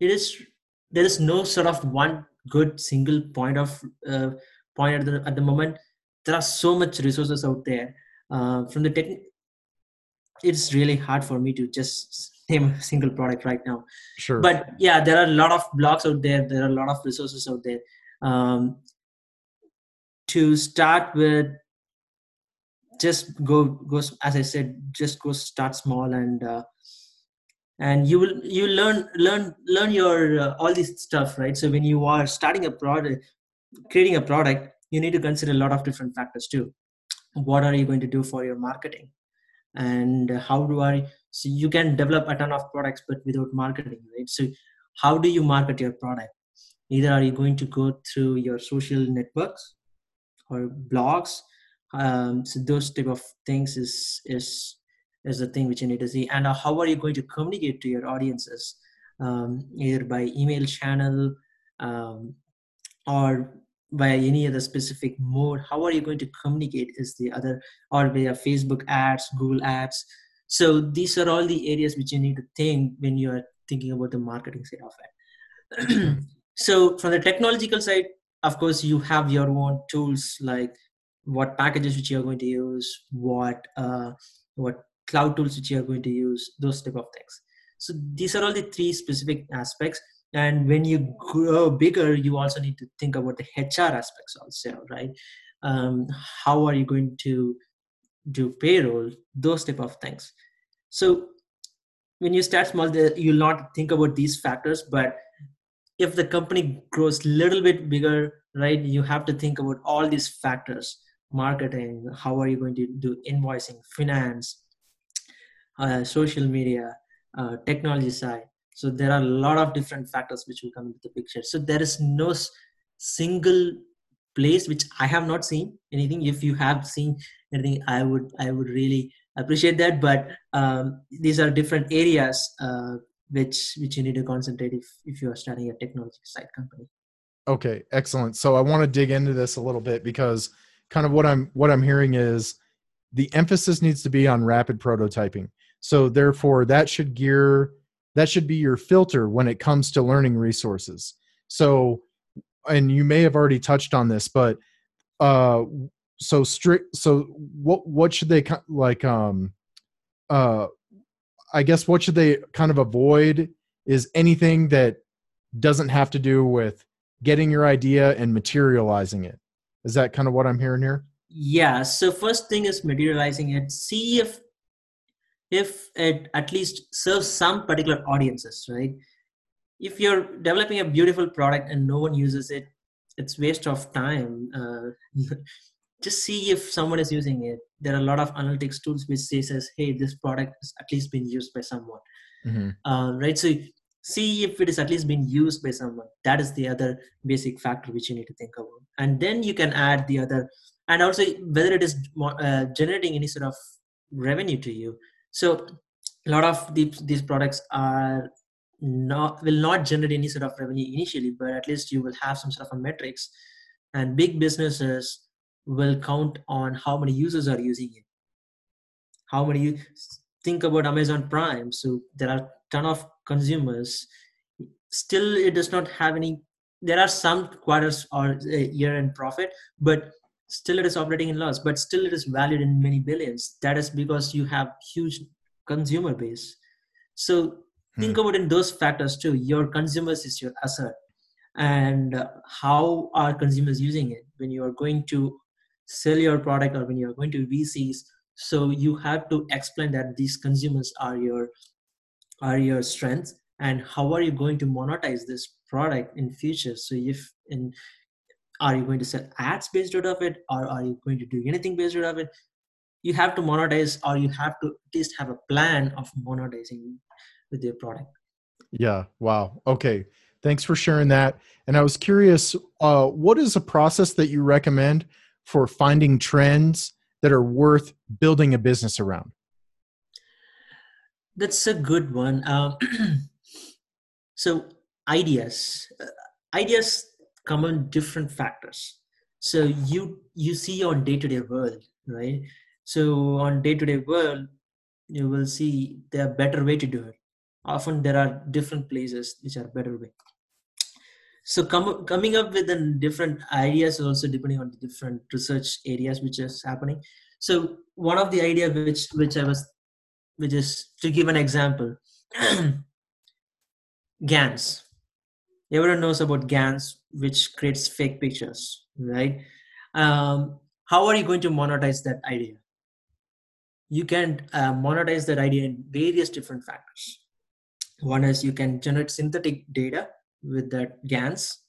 is there is no sort of one good single point of uh, point at the, at the moment there are so much resources out there. Uh, from the tech it's really hard for me to just name a single product right now. Sure. But yeah there are a lot of blogs out there. There are a lot of resources out there. Um, to start with just go go as i said just go start small and uh, and you will you learn learn learn your uh, all this stuff right? So when you are starting a product creating a product you need to consider a lot of different factors too. What are you going to do for your marketing? And how do i so you can develop a ton of products but without marketing right? So how do you market your product? Either are you going to go through your social networks or blogs? Um, so those type of things is is is the thing which you need to see. And uh, how are you going to communicate to your audiences? Um, either by email channel um, or by any other specific mode how are you going to communicate is the other or via facebook ads google ads. So these are all the areas which you need to think when you are thinking about the marketing side of it. *clears throat* So from the technological side of course you have your own tools like what packages which you're going to use what uh, what cloud tools which you are going to use those type of things. So these are all the three specific aspects and when you grow bigger you also need to think about the hr aspects also right? Um, how are you going to do payroll? Those type of things. So when you start small you'll not think about these factors but if the company grows a little bit bigger right you have to think about all these factors. Marketing how are you going to do invoicing finance uh, social media, uh, technology side. So there are a lot of different factors which will come into the picture. So there is no single place which I have not seen anything. If you have seen anything i would i would really appreciate that but um, these are different areas uh, which which you need to concentrate if if you are starting a technology side company okay excellent so i want to dig into this a little bit because kind of what i'm what i'm hearing is the emphasis needs to be on rapid prototyping so therefore that should gear that should be your filter when it comes to learning resources. So and you may have already touched on this but uh so strict so what what should they like um uh i guess what should they kind of avoid is anything that doesn't have to do with getting your idea and materializing it. Is that kind of what i'm hearing here? Yeah so first thing is materializing it. See if if it at least serves some particular audiences right? If you're developing a beautiful product and no one uses it it's waste of time. Uh, *laughs* just see if someone is using it. There are a lot of analytics tools which says hey this product has at least been used by someone. Mm-hmm. uh, right? So see if it is at least being used by someone. That is the other basic factor which you need to think about. And then you can add the other and also whether it is uh, generating any sort of revenue to you so a lot of these, these products are not will not generate any sort of revenue initially but at least you will have some sort of a metrics. And big businesses will count on how many users are using it. How many you think about amazon prime. So there are ton of consumers. Still it does not have any there are some quarters or uh, year end profit but still it is operating in loss but still it is valued in many billions. That is because you have huge consumer base. So think hmm. about in those factors too. Your consumers is your asset. And how are consumers using it? When you are going to sell your product or when you're going to vcs so you have to explain that these consumers are your are your strengths. And how are you going to monetize this product in future? So if in are you going to sell ads based out of it or are you going to do anything based out of it you have to monetize or you have to at least have a plan of monetizing with your product yeah wow okay thanks for sharing that and i was curious uh, what is a process that you recommend for finding trends that are worth building a business around? That's a good one. Um, *clears throat* so ideas, uh, ideas come on different factors. So you you see on day to day world, right? So on day to day world, you will see there are better way to do it. Often there are different places which are better way so com- coming up with different ideas also depending on the different research areas which is happening so one of the idea which which i was which is to give an example *clears throat* gans everyone knows about gans which creates fake pictures right um, how are you going to monetize that idea you can uh, monetize that idea in various different factors one is you can generate synthetic data with that GANs.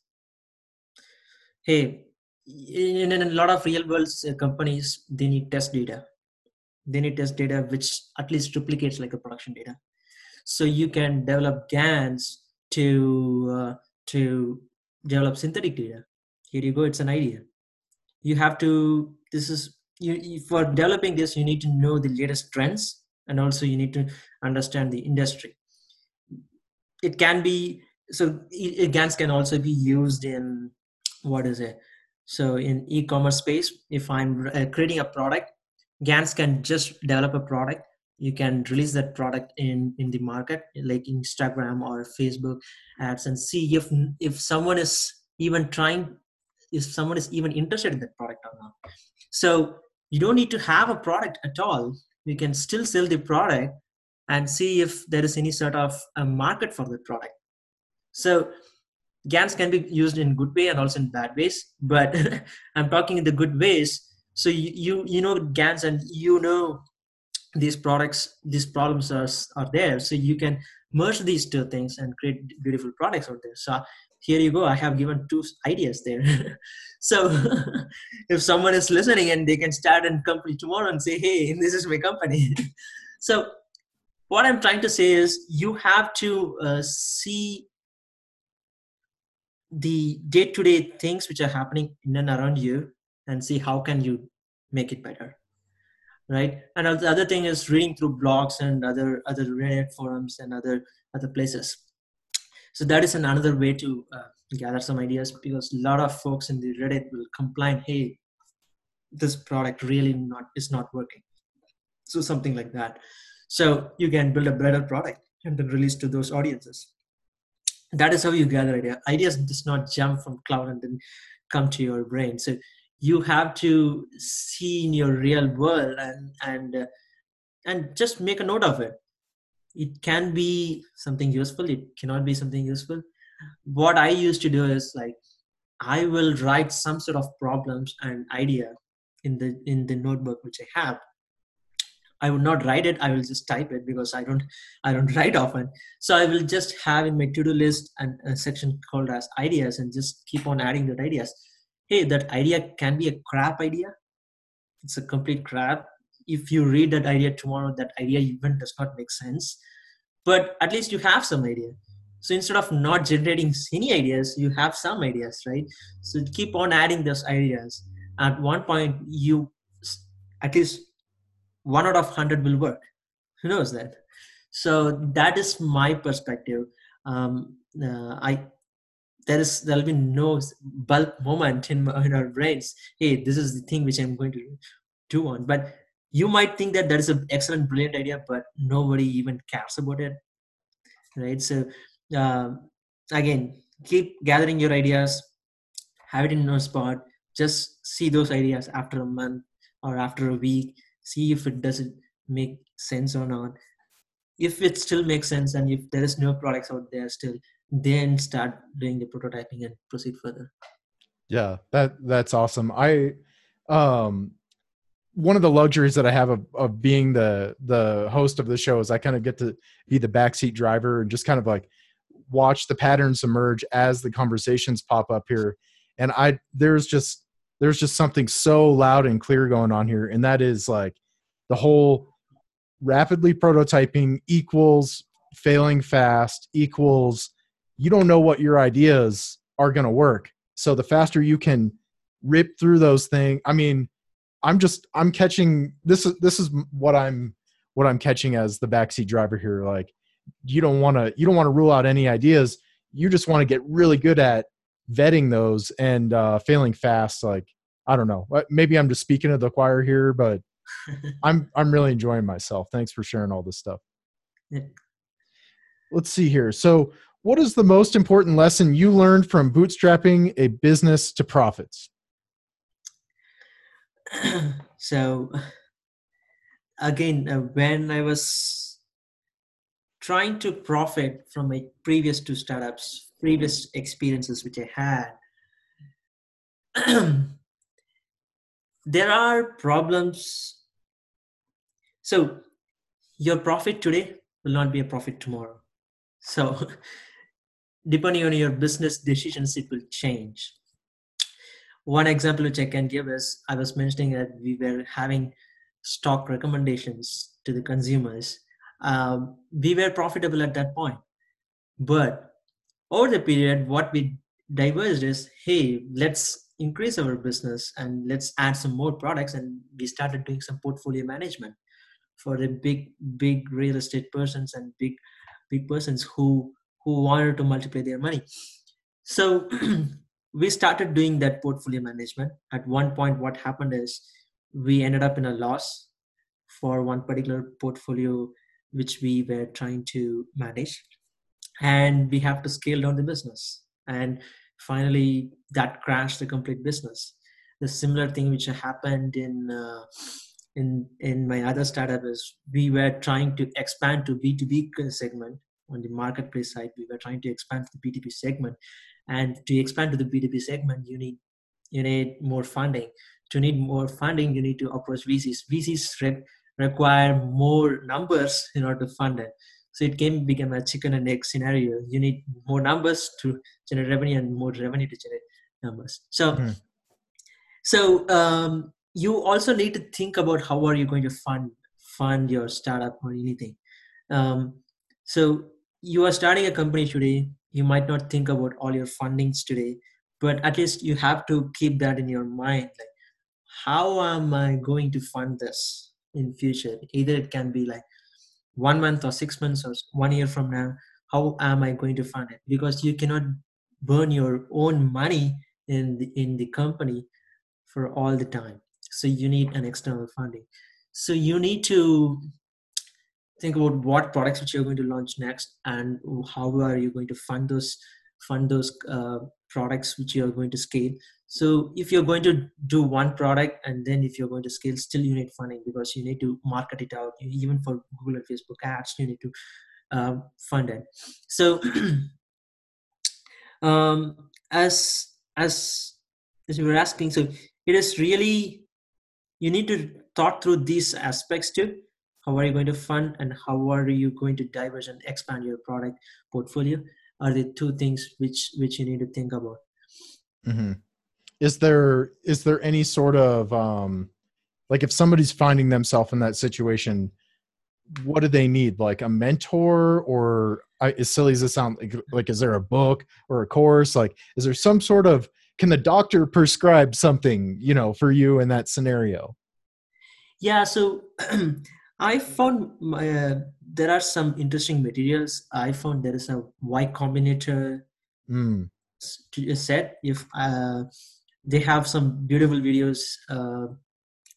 Hey, in, in a lot of real world uh, companies, they need test data. They need test data which at least duplicates like a production data. So you can develop GANs to uh, to develop synthetic data. Here you go. It's an idea. You have to. This is you for developing this. You need to know the latest trends, and also you need to understand the industry. It can be so GANs can also be used in what is it? So in e-commerce space, if I'm uh, creating a product, GANs can just develop a product. You can release that product in in the market, like Instagram or Facebook ads, and see if if someone is even trying, if someone is even interested in that product or not. So you don't need to have a product at all. You can still sell the product and see if there is any sort of a market for the product so GANs can be used in good way and also in bad ways, but *laughs* I'm talking in the good ways. So you, you you know GANs and you know these products, these problems are are there. So you can merge these two things and create beautiful products out there. So here you go. I have given two ideas there. *laughs* so *laughs* if someone is listening and they can start a company tomorrow and say, "Hey, this is my company." *laughs* so what I'm trying to say is you have to uh, see the day-to-day things which are happening in and around you and see how can you make it better right? And the other thing is reading through blogs and other other reddit forums and other other places. So that is another way to uh, gather some ideas because a lot of folks in the reddit will complain hey this product really not is not working. So something like that. So you can build a better product and then release to those audiences. That is how you gather idea. Ideas does not jump from cloud and then come to your brain. So you have to see in your real world and and uh, and just make a note of it. It can be something useful it cannot be something useful. What i used to do is like i will write some sort of problems and idea in the in the notebook which i have. I would not write it i will just type it because i don't i don't *laughs* write often. So i will just have in my to-do list and a section called as ideas and just keep on adding that ideas hey that idea can be a crap idea. It's a complete crap. If you read that idea tomorrow that idea even does not make sense. But at least you have some idea. So instead of not generating any ideas you have some ideas right? So keep on adding those ideas. At one point you at least one out of 100 will work. Who knows that? So that is my perspective. Um, uh, i there is there'll be no bulk moment in, in our brains. Hey this is the thing which i'm going to do on. But you might think that that is an excellent brilliant idea but nobody even cares about it right? So uh, again keep gathering your ideas have it in a spot. Just see those ideas after a month or after a week. See if it doesn't make sense or not. If it still makes sense and if there is no products out there still then start doing the prototyping and proceed further. Yeah that that's awesome. I um one of the luxuries that i have of, of being the the host of the show is i kind of get to be the backseat driver and just kind of like watch the patterns emerge as the conversations pop up here. And i there's just there's just something so loud and clear going on here and that is like the whole rapidly prototyping equals failing fast equals you don't know what your ideas are going to work. So the faster you can rip through those things i mean i'm just i'm catching this is this is what i'm what i'm catching as the backseat driver here. Like you don't want to you don't want to rule out any ideas. You just want to get really good at vetting those and uh, failing fast like i don't know. Maybe i'm just speaking to the choir here but *laughs* i'm i'm really enjoying myself. Thanks for sharing all this stuff. Let's see here. So what is the most important lesson you learned from bootstrapping a business to profits *clears throat* so again uh, when i was trying to profit from my previous two startups previous experiences which I had, *clears throat* there are problems. So, your profit today will not be a profit tomorrow. So, *laughs* depending on your business decisions, it will change. One example which I can give is I was mentioning that we were having stock recommendations to the consumers. Um, we were profitable at that point, but over the period what we diverged is hey let's increase our business and let's add some more products and we started doing some portfolio management for the big big real estate persons and big big persons who who wanted to multiply their money. So *clears throat* we started doing that portfolio management. At one point what happened is we ended up in a loss for one particular portfolio which we were trying to manage. And we have to scale down the business. And finally that crashed the complete business. The similar thing which happened in uh, in in my other startup is we were trying to expand to b2b segment on the marketplace side we were trying to expand to the b2b segment and to expand to the b2b segment you need you need more funding to need more funding you need to approach vcs vcs re- require more numbers in order to fund it so it can become a chicken and egg scenario. You need more numbers to generate revenue and more revenue to generate numbers. So, mm. so um, you also need to think about how are you going to fund fund your startup or anything. Um, so you are starting a company today. You might not think about all your fundings today, but at least you have to keep that in your mind. Like, how am I going to fund this? in future either it can be like one month or six months or one year from now how am i going to fund it because you cannot burn your own money in the in the company for all the time so you need an external funding so you need to think about what products which you're going to launch next and how are you going to fund those fund those uh, products which you're going to scale. So if you're going to do one product and then if you're going to scale still you need funding because you need to market it out. Even for google and facebook ads you need to uh, fund it. So *clears throat* um, as as as you were asking so it is really you need to thought through these aspects too how are you going to fund and how are you going to diverge and expand your product portfolio are the two things which which you need to think about. Mm-hmm. is there is there any sort of um like if somebody's finding themselves in that situation what do they need? Like a mentor or as silly as it sounds like, like is there a book or a course? Like is there some sort of can the doctor prescribe something you know for you in that scenario? Yeah so *clears throat* i found uh, there are some interesting materials i found there is a y combinator mm. set if uh, they have some beautiful videos uh,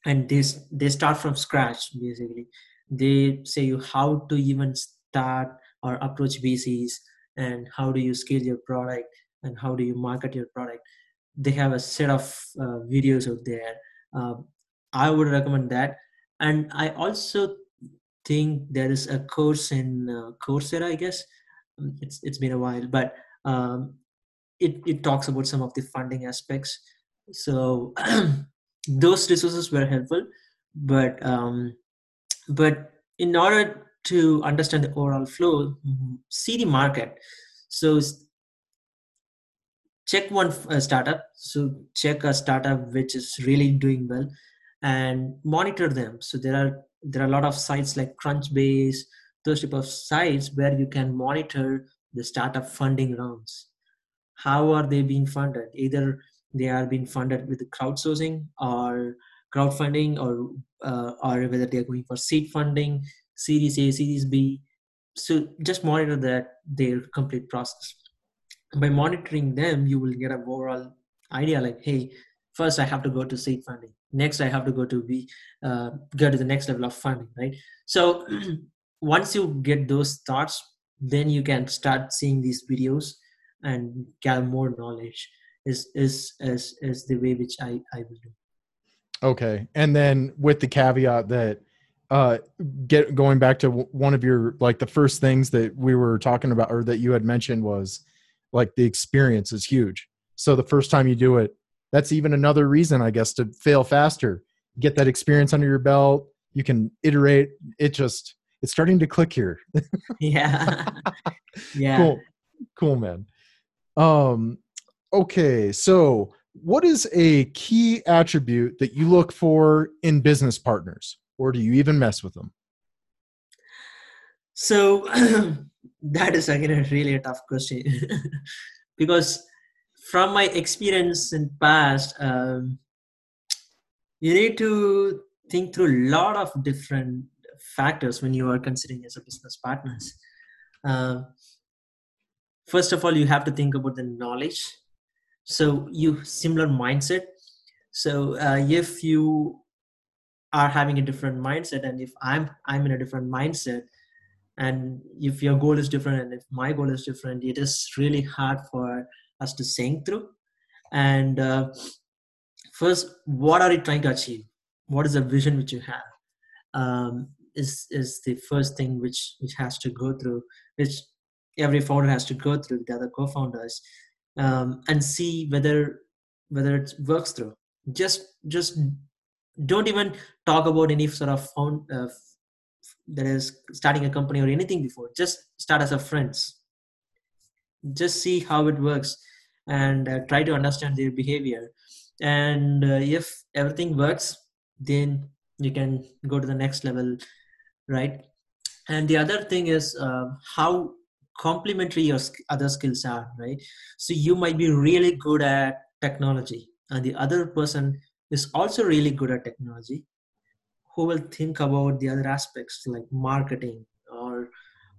and they, they start from scratch basically they say you how to even start or approach VCs and how do you scale your product and how do you market your product. They have a set of uh, videos out there. Uh, I would recommend that. And I also think there is a course in uh, Coursera, I guess. Um, it's it's been a while, but um, it it talks about some of the funding aspects. So *clears throat* those resources were helpful, but um, but in order to understand the overall flow, see the market. So check one uh, startup. So check a startup which is really doing well, and monitor them. So there are there are a lot of sites like Crunchbase, those type of sites where you can monitor the startup funding rounds. How are they being funded? Either they are being funded with crowdsourcing or crowdfunding or uh, or whether they're going for seed funding series a series b so just monitor that their complete process by monitoring them you will get an overall idea like hey first i have to go to seed funding next i have to go to be uh, go to the next level of funding right so *clears throat* once you get those thoughts then you can start seeing these videos and gather more knowledge is is is is the way which i i will do Okay. And then with the caveat that uh get going back to one of your like the first things that we were talking about or that you had mentioned was like the experience is huge. So the first time you do it, that's even another reason I guess to fail faster. Get that experience under your belt, you can iterate. It just it's starting to click here. *laughs* yeah. *laughs* yeah. Cool. Cool, man. Um okay, so what is a key attribute that you look for in business partners or do you even mess with them so *clears throat* that is again a really tough question *laughs* because from my experience in past um, you need to think through a lot of different factors when you are considering as a business partners. Uh, first of all you have to think about the knowledge. So you similar mindset. So uh, if you are having a different mindset and if i'm i'm in a different mindset and if your goal is different and if my goal is different it is really hard for us to sync through. And uh, first what are you trying to achieve? What is the vision which you have? Um, is is the first thing which which has to go through which every founder has to go through the other co-founders um, and see whether whether it works through. Just just don't even talk about any sort of found uh, that is starting a company or anything before. Just start as a friends just see how it works and uh, try to understand their behavior. And uh, if everything works then you can go to the next level right? And the other thing is uh, how complementary your other skills are right? So you might be really good at technology and the other person is also really good at technology who will think about the other aspects like marketing or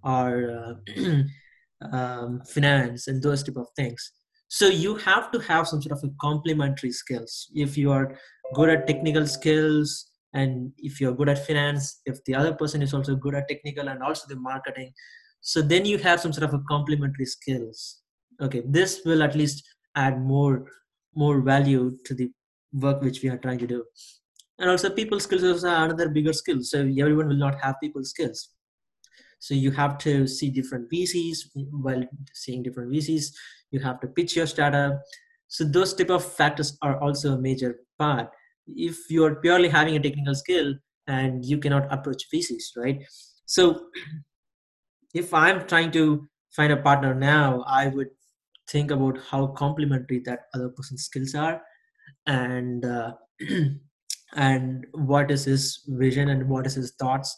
or uh, *clears throat* um, finance and those type of things. So you have to have some sort of a complementary skills. If you are good at technical skills and if you're good at finance if the other person is also good at technical and also the marketing so then you have some sort of a complementary skills. Okay this will at least add more more value to the work which we are trying to do. And also people skills are another bigger skill. So everyone will not have people skills so you have to see different vcs while seeing different vcs you have to pitch your startup so those type of factors are also a major part. If you're purely having a technical skill and you cannot approach vcs right? So *clears throat* if i'm trying to find a partner now i would think about how complementary that other person's skills are and uh, *clears throat* and what is his vision and what is his thoughts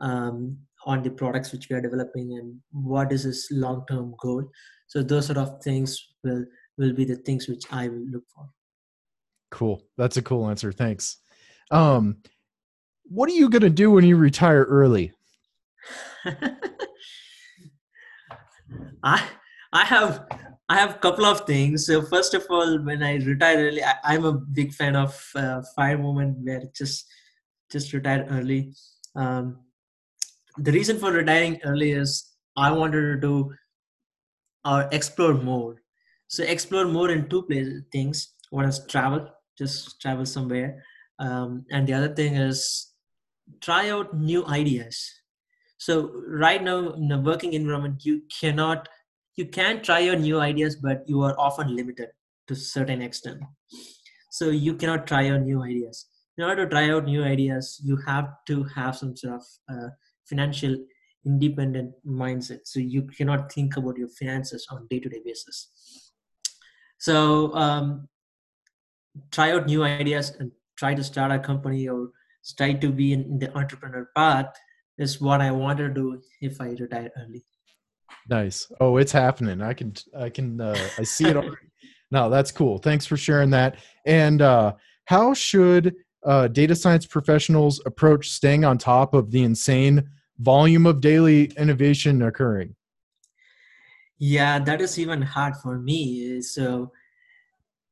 um, on the products which we are developing and what is his long-term goal. So those sort of things will will be the things which i will look for. Cool. That's a cool answer. Thanks. Um what are you going to do when you retire early? *laughs* I i have i have a couple of things. So first of all when i retire early I, am a big fan of uh, fire movement where just just retire early. Um the reason for retiring early is I wanted to do or explore more. So explore more in two places things. One is travel, just travel somewhere, um, and the other thing is try out new ideas. So right now in the working environment, you cannot, you can try your new ideas, but you are often limited to certain extent. So you cannot try out new ideas. In order to try out new ideas, you have to have some sort of uh, financial independent mindset. So you cannot think about your finances on day-to-day basis. So um, try out new ideas and try to start a company or try to be in, in the entrepreneur path is what i want to do if i retire early. Nice. Oh it's happening. I can i can uh, i see it *laughs* already. No that's cool. Thanks for sharing that. And uh how should uh, data science professionals approach staying on top of the insane volume of daily innovation occurring? Yeah, that is even hard for me. So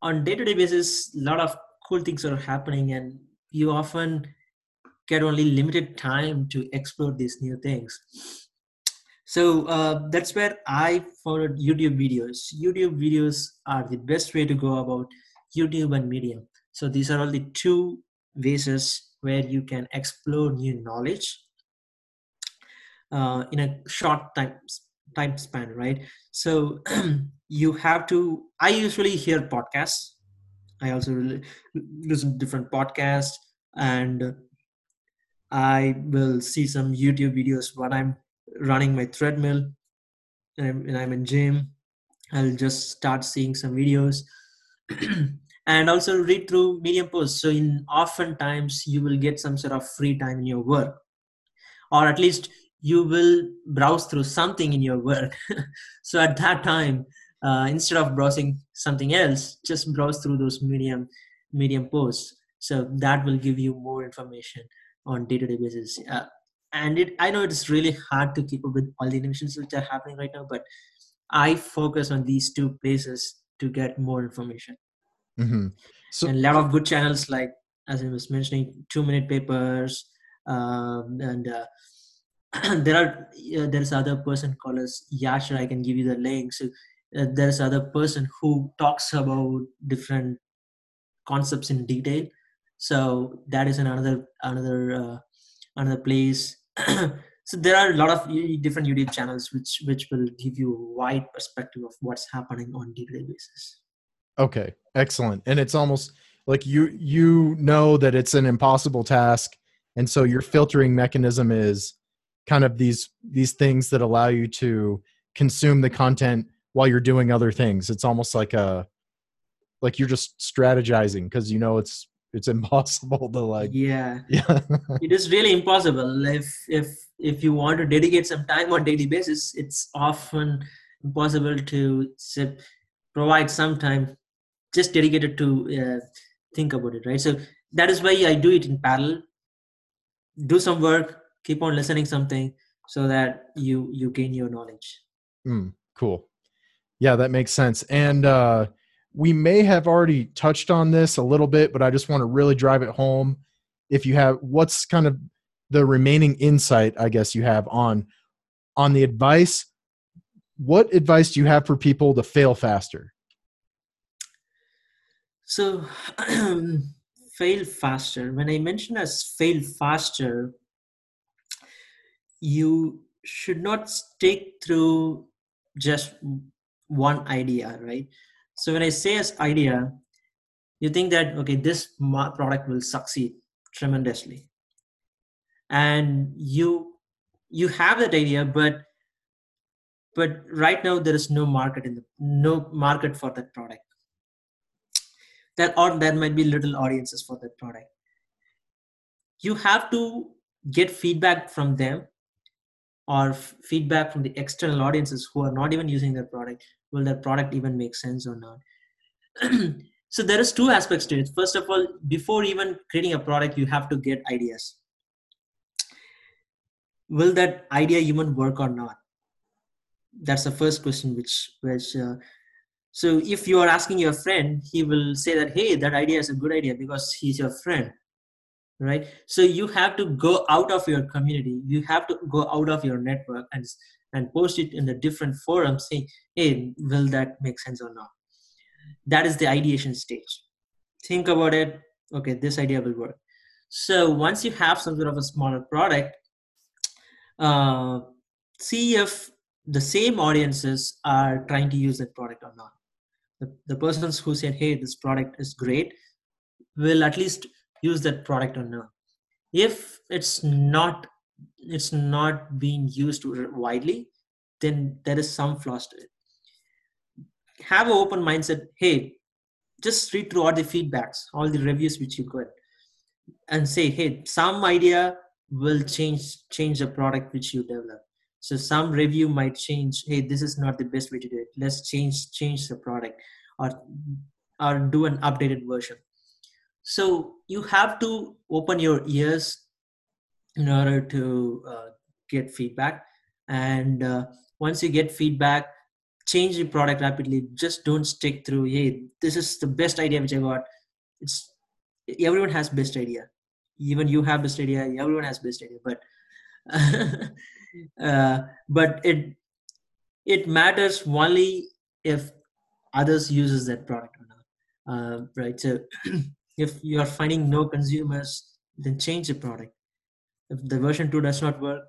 on day-to-day basis, a lot of cool things are happening and you often get only limited time to explore these new things. So uh, that's where I followed YouTube videos. YouTube videos are the best way to go about YouTube and Medium. So these are all the two ways where you can explore new knowledge uh, in a short time time span right? So *clears throat* you have to i usually hear podcasts. I also listen to different podcasts and i will see some youtube videos when i'm running my treadmill and i'm in gym. I'll just start seeing some videos *clears throat* and also read through medium posts so in oftentimes you will get some sort of free time in your work. Or at least you will browse through something in your work. *laughs* So at that time uh, instead of browsing something else just browse through those medium medium posts. So that will give you more information on day-to-day basis. Uh, and it i know it's really hard to keep up with all the innovations which are happening right now but i focus on these two places to get more information mm-hmm. so and a lot of good channels like as i was mentioning two minute papers um, and uh, *clears throat* there are uh, there's other person called as Yasher. I can give you the link. So uh, there's other person who talks about different concepts in detail. So that is another another uh, another place. *clears throat* so there are a lot of different YouTube channels which which will give you a wide perspective of what's happening on day-to-day basis. Okay, excellent. And it's almost like you you know that it's an impossible task, and so your filtering mechanism is kind of these these things that allow you to consume the content while you're doing other things. It's almost like a like you're just strategizing because you know it's it's *laughs* impossible to like yeah. yeah. *laughs* It is really impossible. If if if you want to dedicate some time on daily basis it's often impossible to provide some time just dedicated to uh, think about it right? So that is why i do it in parallel. Do some work keep on listening something so that you you gain your knowledge. Mm, cool. Yeah that makes sense. And uh we may have already touched on this a little bit but i just want to really drive it home. If you have what's kind of the remaining insight i guess you have on on the advice? What advice do you have for people to fail faster so *clears throat* fail faster. When i mention as fail faster you should not stick through just one idea right? So when i say as idea you think that okay this product will succeed tremendously. And you you have that idea but but right now there is no market in the no market for that product that or there might be little audiences for that product. You have to get feedback from them or f- feedback from the external audiences who are not even using their product. Will their product even make sense or not? *clears throat* So there is two aspects to it. First of all before even creating a product you have to get ideas. Will that idea even work or not? That's the first question which which uh, so if you are asking your friend he will say that hey that idea is a good idea because he's your friend right? So you have to go out of your community. You have to go out of your network and and post it in the different forums saying hey will that make sense or not? That is the ideation stage. Think about it. Okay this idea will work. So once you have some sort of a smaller product uh, see if the same audiences are trying to use that product or not the, the persons who said hey this product is great will at least use that product or not. If it's not it's not being used widely then there is some flaws to it. Have an open mindset hey just read through all the feedbacks all the reviews which you got and say hey some idea will change change the product which you develop so some review might change hey this is not the best way to do it. Let's change change the product or or do an updated version. So you have to open your ears in order to uh, get feedback. And uh, once you get feedback change the product rapidly. Just don't stick through hey this is the best idea which i got. It's everyone has best idea. Even you have best idea everyone has best idea but *laughs* uh, but it it matters only if others uses that product or not. Uh, right so *clears throat* if you are finding no consumers then change the product. If the version 2 does not work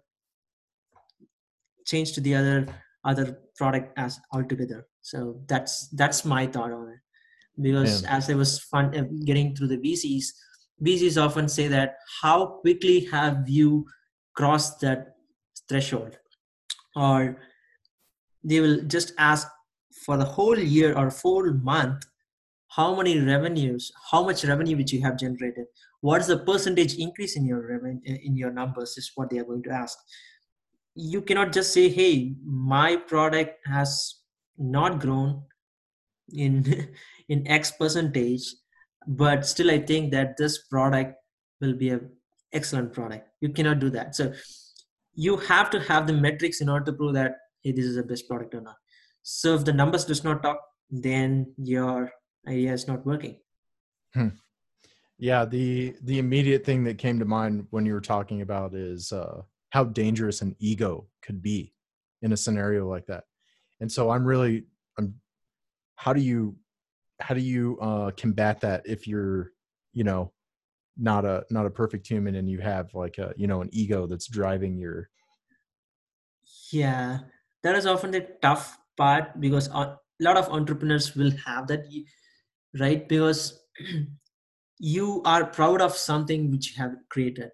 change to the other other product as altogether. So that's that's my thought on it. Because yeah. as i was fun uh, getting through the vcs vcs often say that how quickly have you crossed that threshold or they will just ask for the whole year or full month how many revenues how much revenue which you have generated? What is the percentage increase in your revenue in your numbers is what they are going to ask. You cannot just say hey my product has not grown in *laughs* in x percentage but still i think that this product will be a excellent product. You cannot do that. So you have to have the metrics in order to prove that hey this is the best product or not. So if the numbers does not talk then your idea is not working. Hmm. yeah the the immediate thing that came to mind when you were talking about is uh how dangerous an ego could be in a scenario like that. And so i'm really i'm how do you how do you uh combat that if you're you know not a not a perfect human and you have like a you know an ego that's driving your yeah that is often the tough part because a lot of entrepreneurs will have that right? Because *clears throat* you are proud of something which you have created.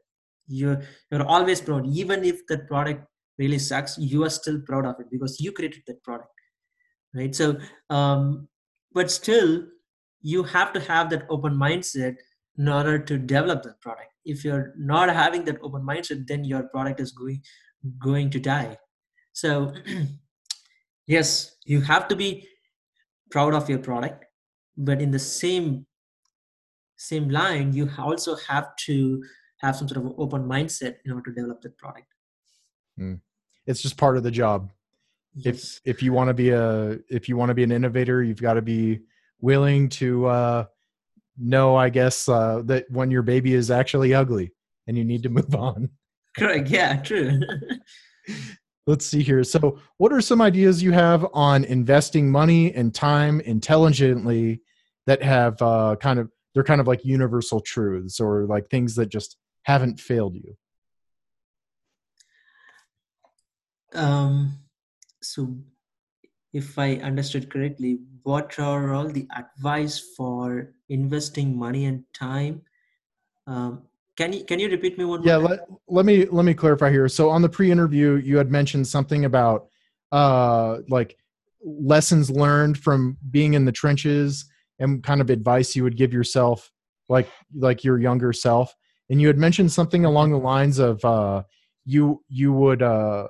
You're you're always proud. Even if that product really sucks you are still proud of it because you created that product right? So um but still you have to have that open mindset in order to develop that product if you're not having that open mindset then your product is going going to die so *clears throat* yes you have to be proud of your product but in the same same line you also have to have some sort of open mindset in order to develop that product mm. it's just part of the job yes. if if you want to be a if you want to be an innovator you've got to be willing to uh know i guess uh that when your baby is actually ugly and you need to move on. Correct. Yeah true. *laughs* Let's see here. So what are some ideas you have on investing money and time intelligently that have uh kind of they're kind of like universal truths or like things that just haven't failed you? Um so if i understood correctly what are all the advice for investing money and time? Um, can you can you repeat me one yeah let, let me let me clarify here. So on the pre-interview you had mentioned something about uh like lessons learned from being in the trenches and kind of advice you would give yourself like like your younger self. And you had mentioned something along the lines of uh you you would uh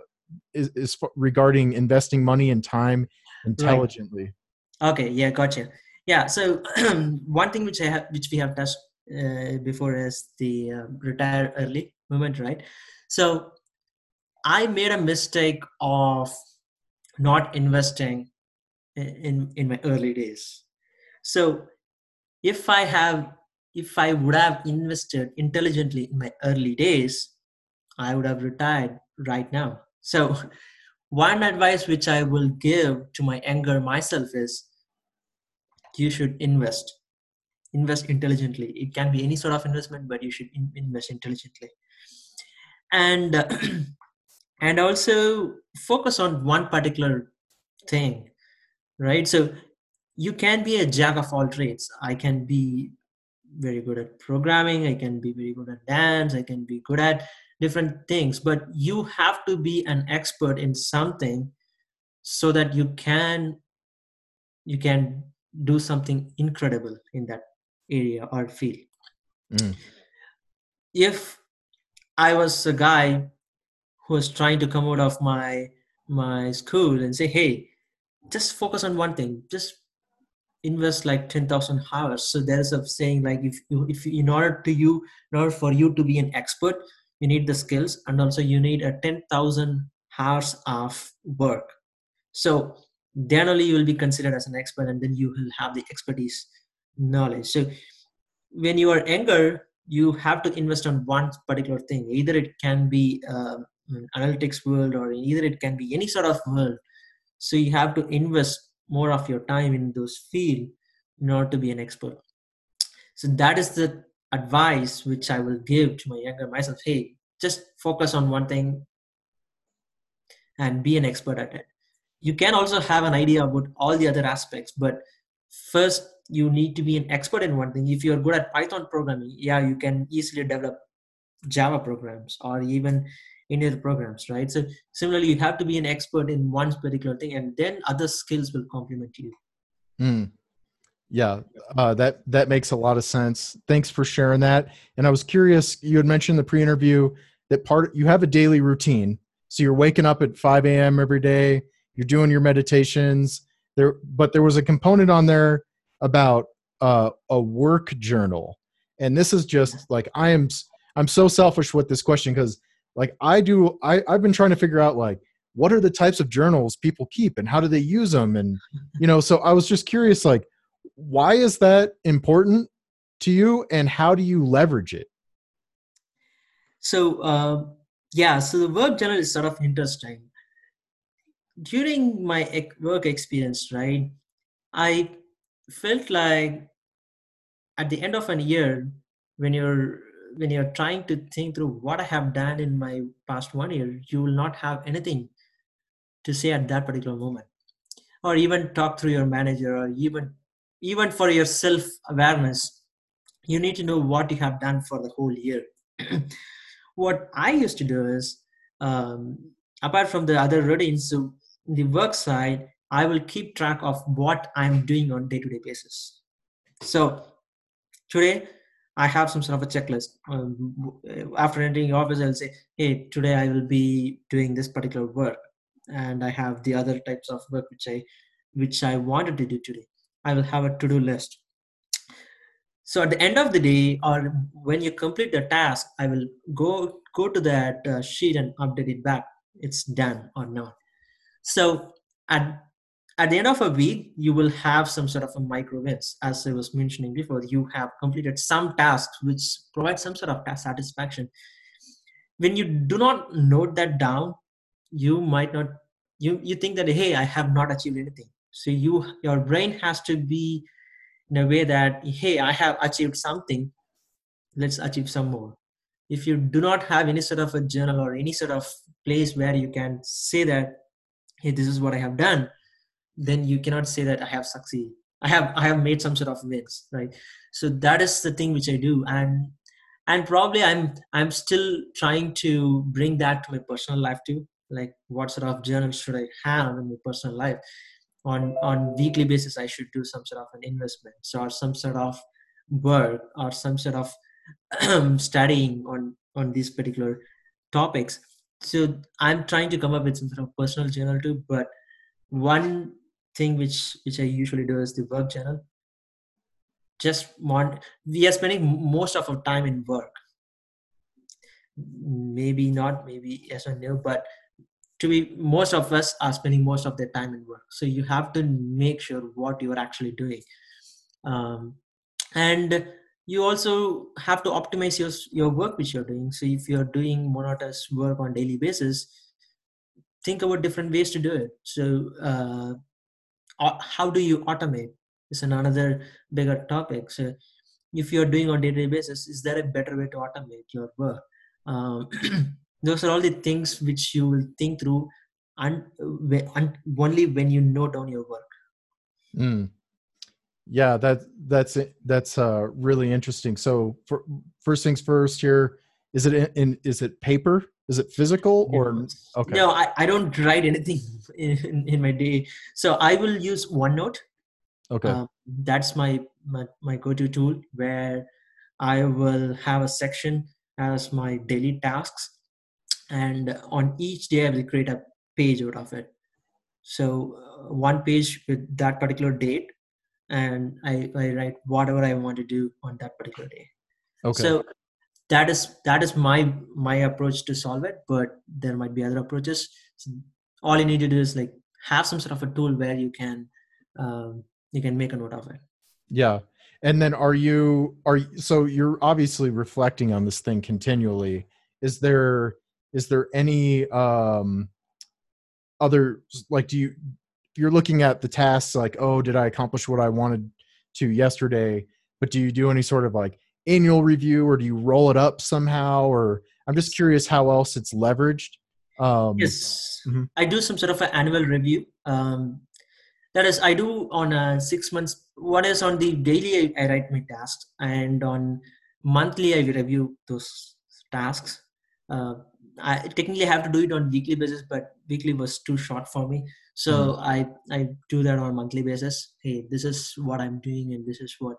is, is regarding investing money and time intelligently. Right. okay yeah gotcha. Yeah so *clears throat* one thing which i have which we have touched uh, before is the uh, retire early movement right? So i made a mistake of not investing in in my early days. So if i have if i would have invested intelligently in my early days i would have retired right now so, one advice which I will give to my anger myself is you should invest. Invest intelligently. It can be any sort of investment, but you should in- invest intelligently. And uh, *clears throat* and also focus on one particular thing, right? So you can be a jack of all trades. I can be very good at programming. I can be very good at dance. I can be good at different things but you have to be an expert in something so that you can you can do something incredible in that area or field. Mm. if i was a guy who was trying to come out of my my school and say hey just focus on one thing. Just invest like 10000 hours. So there's a saying like if you if in order to you in order for you to be an expert you need the skills and also you need a 10000 hours of work. So then only you will be considered as an expert and then you will have the expertise knowledge. So when you are younger you have to invest on one particular thing. Either it can be uh, analytics world or either it can be any sort of world. So you have to invest more of your time in those field in order to be an expert. So that is the advice which I will give to my younger myself hey, just focus on one thing and be an expert at it. You can also have an idea about all the other aspects, but first you need to be an expert in one thing. If you're good at Python programming, yeah, you can easily develop Java programs or even any other programs, right? So similarly, you have to be an expert in one particular thing, and then other skills will complement you. Mm yeah uh, that that makes a lot of sense. Thanks for sharing that. And i was curious you had mentioned the pre-interview that part you have a daily routine. So you're waking up at 5 a.m every day you're doing your meditations. There but there was a component on there about uh, a work journal. And this is just like i am i'm so selfish with this question because like i do i i've been trying to figure out like what are the types of journals people keep and how do they use them and you know so i was just curious like why is that important to you and how do you leverage it? So uh, yeah so the work journal is sort of interesting during my work experience right i felt like at the end of a year when you're when you're trying to think through what i have done in my past one year you will not have anything to say at that particular moment or even talk through your manager or even even for your self awareness you need to know what you have done for the whole year. *clears throat* What i used to do is um, apart from the other routines so the work side i will keep track of what i'm doing on day-to-day basis. So today i have some sort of a checklist. Um, after entering office i'll say hey today i will be doing this particular work and i have the other types of work which i which i wanted to do today I will have a to-do list. so at the end of the day or when you complete the task i will go go to that uh, sheet and update it back it's done or not. So at at the end of a week you will have some sort of a micro wins. As i was mentioning before you have completed some tasks which provide some sort of task satisfaction. When you do not note that down you might not you you think that hey i have not achieved anything so you your brain has to be in a way that hey i have achieved something. Let's achieve some more. If you do not have any sort of a journal or any sort of place where you can say that hey this is what i have done then you cannot say that i have succeeded i have i have made some sort of wins right? So that is the thing which i do. And and probably i'm i'm still trying to bring that to my personal life too. Like what sort of journal should i have in my personal life on on weekly basis i should do some sort of an investment. Or some sort of work or some sort of *clears throat* studying on on these particular topics. So i'm trying to come up with some sort of personal journal too but one thing which which i usually do is the work journal. Just want we are spending most of our time in work. Maybe not maybe yes or no but to be most of us are spending most of their time in work. So you have to make sure what you are actually doing. Um, and you also have to optimize your your work which you're doing. So if you're doing monotonous work on daily basis think about different ways to do it. So uh, how do you automate? Is another bigger topic. So if you're doing on daily basis is there a better way to automate your work? Um, *clears throat* those are all the things which you will think through and, only when you know down your work. Mm. yeah that that's that's uh really interesting. So for, first things first here is it in, in is it paper? Is it physical or okay. No i, I don't write anything *laughs* in, in my day. So i will use onenote. Okay. Um, that's my, my my go-to tool where i will have a section as my daily tasks and on each day i will create a page out of it. So uh, one page with that particular date and I, I write whatever i want to do on that particular day. Okay. So that is that is my my approach to solve it but there might be other approaches. So all you need to do is like have some sort of a tool where you can um, you can make a note of it. Yeah. And then are you are so you're obviously reflecting on this thing continually. Is there is there any um other like do you you're looking at the tasks like oh did i accomplish what i wanted to yesterday? But do you do any sort of like annual review or do you roll it up somehow? Or i'm just curious how else it's leveraged. Um yes. mm-hmm. i do some sort of an annual review. Um that is i do on a six months one is on the daily I, I write my tasks and on monthly i review those tasks. Uh, I technically have to do it on weekly basis, but weekly was too short for me. So mm. I I do that on monthly basis. Hey, this is what I'm doing, and this is what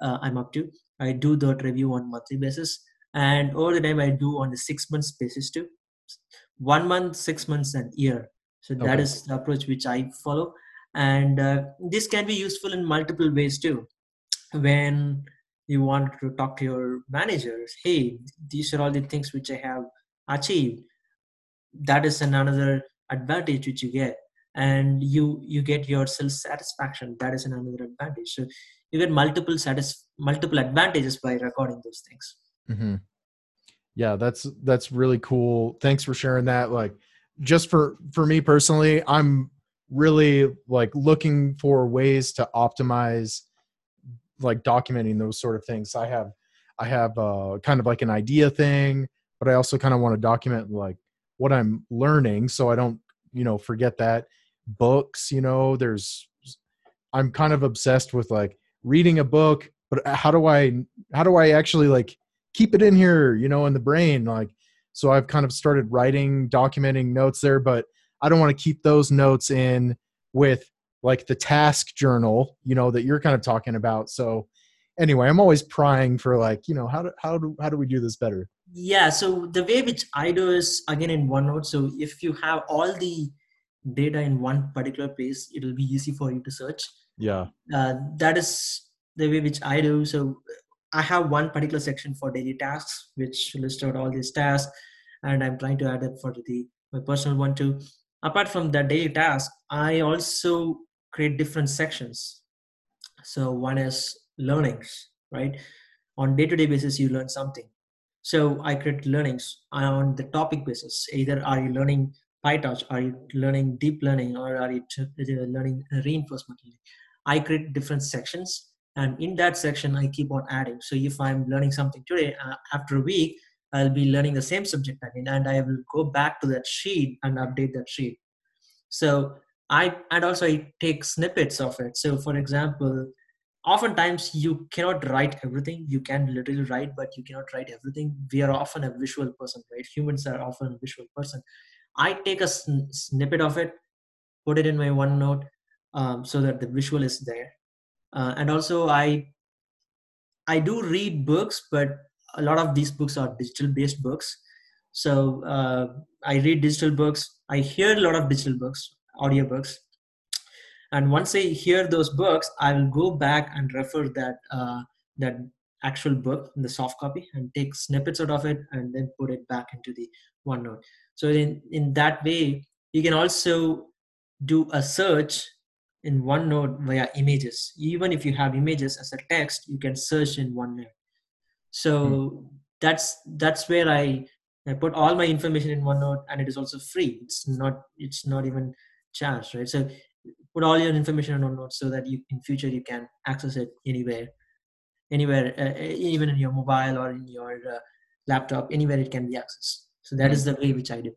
uh, I'm up to. I do that review on monthly basis, and over the time I do on the six months basis too. One month, six months, and year. So that okay. is the approach which I follow, and uh, this can be useful in multiple ways too. When you want to talk to your managers, hey, these are all the things which I have achieved that is another advantage which you get. And you you get your self satisfaction that is another advantage. So you get multiple satis- multiple advantages by recording those things. Mm-hmm. yeah that's that's really cool. Thanks for sharing that. Like just for for me personally i'm really like looking for ways to optimize like documenting those sort of things. I have i have uh kind of like an idea thing but I also kind of want to document like what I'm learning so I don't, you know, forget that. Books, you know, there's I'm kind of obsessed with like reading a book, but uh, how do I how do I actually like keep it in here, you know, in the brain like so I've kind of started writing, documenting notes there, but I don't want to keep those notes in with like the task journal, you know, that you're kind of talking about. So anyway, I'm always prying for like, you know, how do how do how do we do this better? Yeah so the way which i do is again in onenote so if you have all the data in one particular place it'll be easy for you to search yeah uh, that is the way which I do. So I have one particular section for daily tasks, which lists out all these tasks, and I'm trying to add it for the my personal one too. Apart from that daily task, I also create different sections. So one is learnings, right? On day-to-day basis, you learn something. So I create learnings on the topic basis. Either are you learning PyTorch, are you learning deep learning, or are you learning reinforcement learning? I create different sections and in that section i keep on adding. So if i'm learning something today uh, after a week i'll be learning the same subject again and i will go back to that sheet and update that sheet. So i and also i take snippets of it. So for example oftentimes you cannot write everything. You can literally write but you cannot write everything. We are often a visual person right? Humans are often a visual person. I take a sn- snippet of it put it in my onenote um, so that the visual is there. Uh, and also i i do read books but a lot of these books are digital based books. So uh, i read digital books. I hear a lot of digital books audiobooks and once i hear those books i will go back and refer that uh, that actual book in the soft copy and take snippets out of it and then put it back into the onenote so in in that way you can also do a search in OneNote via images. Even if you have images as a text, you can search in OneNote. So mm. that's that's where I I put all my information in OneNote, and it is also free. It's not it's not even charged, right? So put all your information in OneNote so that you in future you can access it anywhere, anywhere, uh, even in your mobile or in your uh, laptop, anywhere it can be accessed. So that mm. is the way which I do.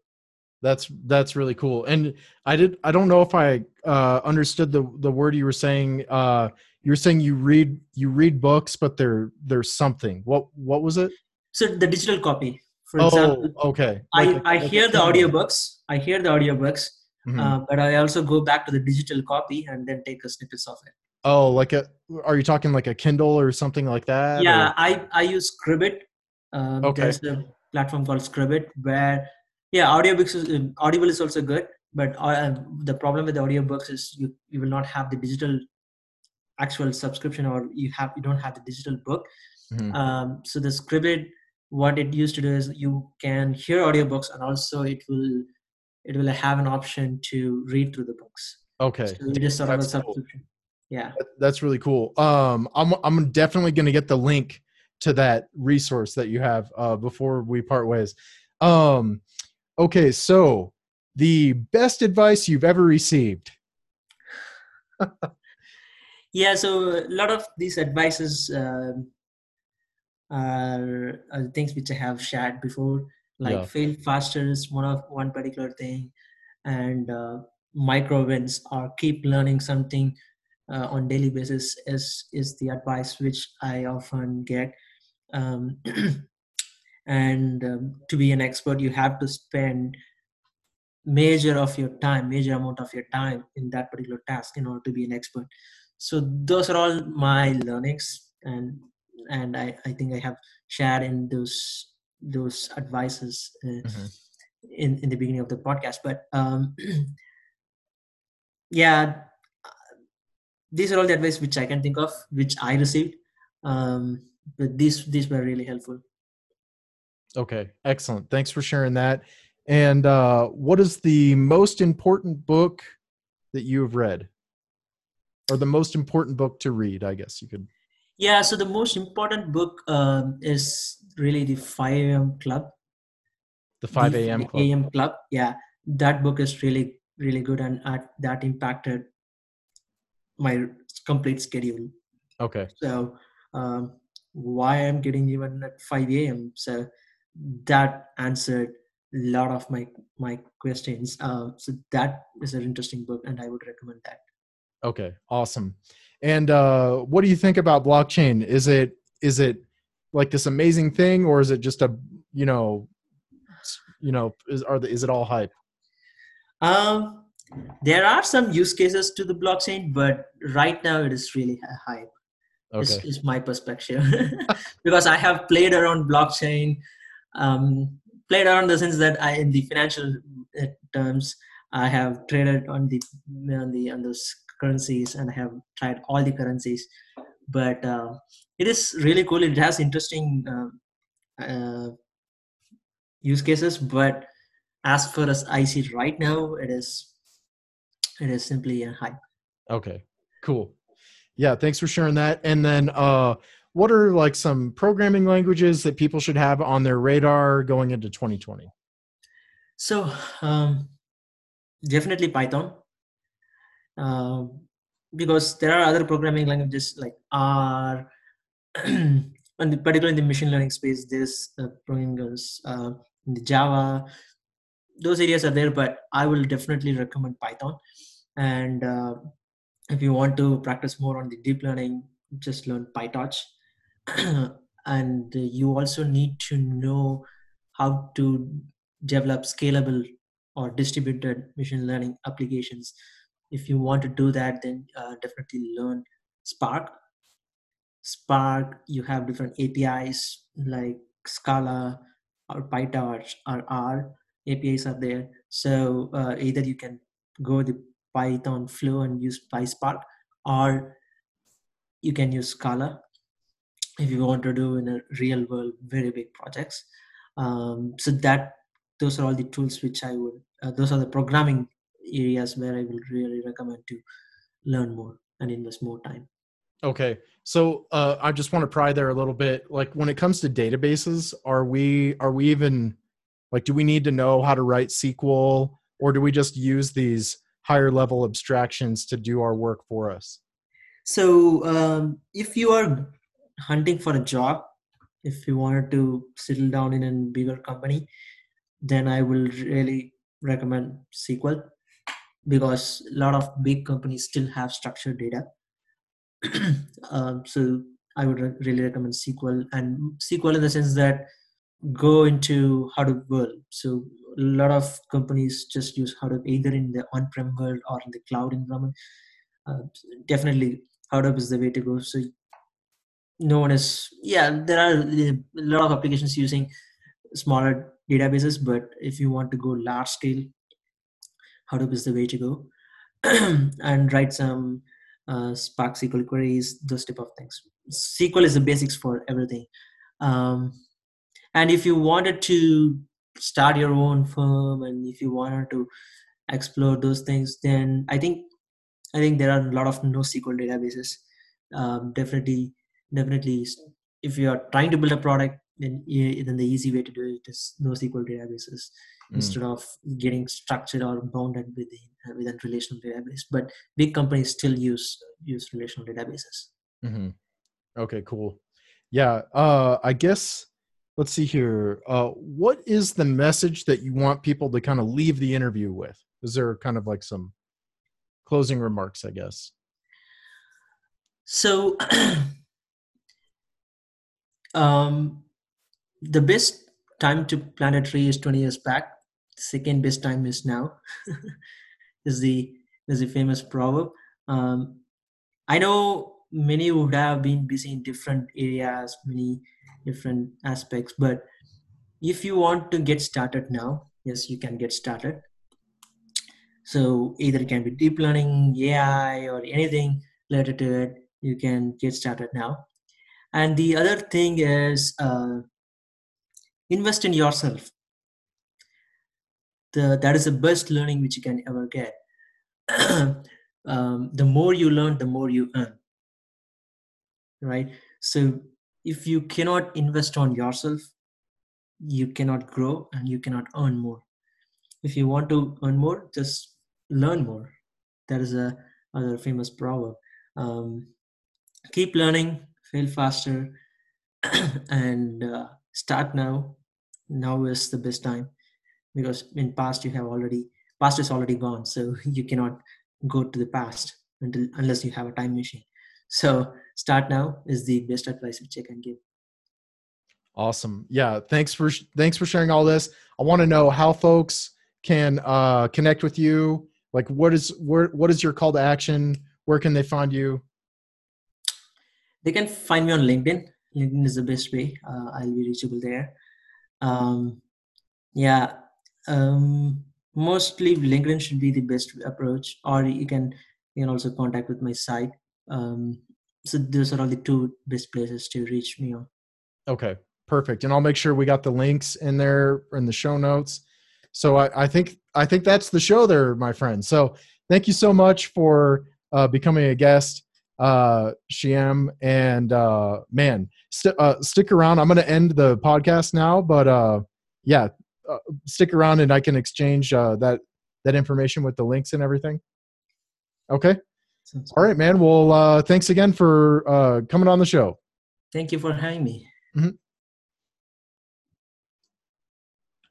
That's that's really cool. And i did i don't know if i uh understood the the word you were saying uh you were saying you read you read books but there there's something. What what was it? So the digital copy. For oh, example okay. Like i a, i hear the audiobooks. I hear the audiobooks mm-hmm. uh, but i also go back to the digital copy and then take a snippets of it oh like a are you talking like a kindle or something like that yeah or? i i use scribd um, okay. there's a platform called scribd where yeah audiobooks is um, audible is also good but uh, the problem with the audiobooks is you you will not have the digital actual subscription or you have you don't have the digital book mm-hmm. um, so the scribd what it used to do is you can hear audiobooks and also it will it will have an option to read through the books okay so is sort of a subscription cool. yeah that's really cool um i'm i'm definitely going to get the link to that resource that you have uh before we part ways um Okay, so the best advice you've ever received. *laughs* yeah, so a lot of these advices um, are, are, things which I have shared before. Like yeah. fail faster is one of one particular thing, and uh, micro wins or keep learning something uh, on daily basis is is the advice which I often get. Um, *clears throat* and um, to be an expert you have to spend major of your time major amount of your time in that particular task in order to be an expert so those are all my learnings and and i, I think i have shared in those those advices uh, mm-hmm. in in the beginning of the podcast but um *clears throat* yeah these are all the advice which i can think of which i received um but these these were really helpful Okay, excellent. Thanks for sharing that. And uh, what is the most important book that you have read, or the most important book to read? I guess you could. Yeah, so the most important book um, is really the 5 a.m. Club. The 5 a.m. Club. A.m. Club. Yeah, that book is really really good, and uh, that impacted my complete schedule. Okay. So um, why I'm getting even at 5 a.m. So that answered a lot of my my questions. Uh, so that is an interesting book, and I would recommend that. Okay, awesome. And uh, what do you think about blockchain? Is it is it like this amazing thing, or is it just a you know, you know, is are the, is it all hype? Um, there are some use cases to the blockchain, but right now it is really hype. Okay. Is, is my perspective *laughs* because I have played around blockchain um, played around the sense that I, in the financial uh, terms, I have traded on the on the on those currencies and I have tried all the currencies. But uh, it is really cool. It has interesting uh, uh, use cases. But as far as i see it right now it is it is simply a hype. Okay. Cool. Yeah thanks for sharing that. And then uh what are like some programming languages that people should have on their radar going into 2020 so um, definitely python. Um, because there are other programming languages like r *clears throat* and particularly in the machine learning space there's uh, programming uh, in the java. Those areas are there but i will definitely recommend python. And uh, if you want to practice more on the deep learning just learn pytorch. *clears throat* And you also need to know how to develop scalable or distributed machine learning applications if you want to do that then uh, definitely learn spark. Spark you have different apis like scala or pytorch or r. Apis are there. So uh, either you can go the python flow and use pyspark or you can use scala if you want to do in a real world very big projects. Um, so that those are all the tools which i would uh, those are the programming areas where I will really recommend to learn more and invest more time. Okay. So uh, I just want to pry there a little bit. Like when it comes to databases, are we are we even like do we need to know how to write SQL or do we just use these higher level abstractions to do our work for us? So um, if you are hunting for a job, if you wanted to settle down in a bigger company, then I will really recommend SQL because a lot of big companies still have structured data. *clears throat* um, so I would re- really recommend SQL and SQL in the sense that go into Hadoop world. So a lot of companies just use Hadoop either in the on-prem world or in the cloud environment. Uh, definitely Hadoop is the way to go. So no one is, yeah, there are a lot of applications using smaller databases, but if you want to go large scale, Hadoop is the way to go, *clears throat* and write some uh, Spark SQL queries, those type of things. SQL is the basics for everything. Um, and if you wanted to start your own firm, and if you wanted to explore those things, then I think I think there are a lot of NoSQL databases. Um, definitely, definitely, if you are trying to build a product, then then the easy way to do it is NoSQL databases mm. instead of getting structured or bounded within uh, within relational database. But big companies still use use relational databases. Mm-hmm. Okay, cool. Yeah, uh, I guess let's see here. Uh, what is the message that you want people to kind of leave the interview with? Is there kind of like some closing remarks? I guess. So, *clears throat* um, the best time to plant a tree is 20 years back. Second best time is now *laughs* is the is the famous proverb. Um, i know many would have been busy in different areas many different aspects but if you want to get started now yes you can get started. So either it can be deep learning ai or anything related to it you can get started now. And the other thing is uh, invest in yourself. The, that is the best learning which you can ever get. *clears throat* Um, the more you learn the more you earn. Right? So if you cannot invest on yourself you cannot grow and you cannot earn more. If you want to earn more just learn more. That is a other famous proverb. Um, keep learning fail faster *clears throat* and uh, start now now is the best time. Because in past you have already past is already gone. So *laughs* you cannot go to the past until unless you have a time machine. So start now is the best advice which i can give. Awesome. Yeah thanks for thanks for sharing all this. I want to know how folks can uh connect with you. Like what is where what is your call to action? Where can they find you? They can find me on linkedin. Linkedin is the best way. Uh, i'll be reachable there um, yeah, um, mostly LinkedIn should be the best approach, or you can you can also contact with my site. Um, so those are all the two best places to reach me on. Okay, perfect. And I'll make sure we got the links in there in the show notes. So I, I think I think that's the show there, my friend. So thank you so much for uh, becoming a guest, uh, Shyam. And uh, man, st- uh, stick around. I'm going to end the podcast now, but uh, yeah, uh, stick around and I can exchange uh, that that information with the links and everything. Okay. Sounds All right, man. Well, uh, thanks again for uh, coming on the show. Thank you for having me. Mhm.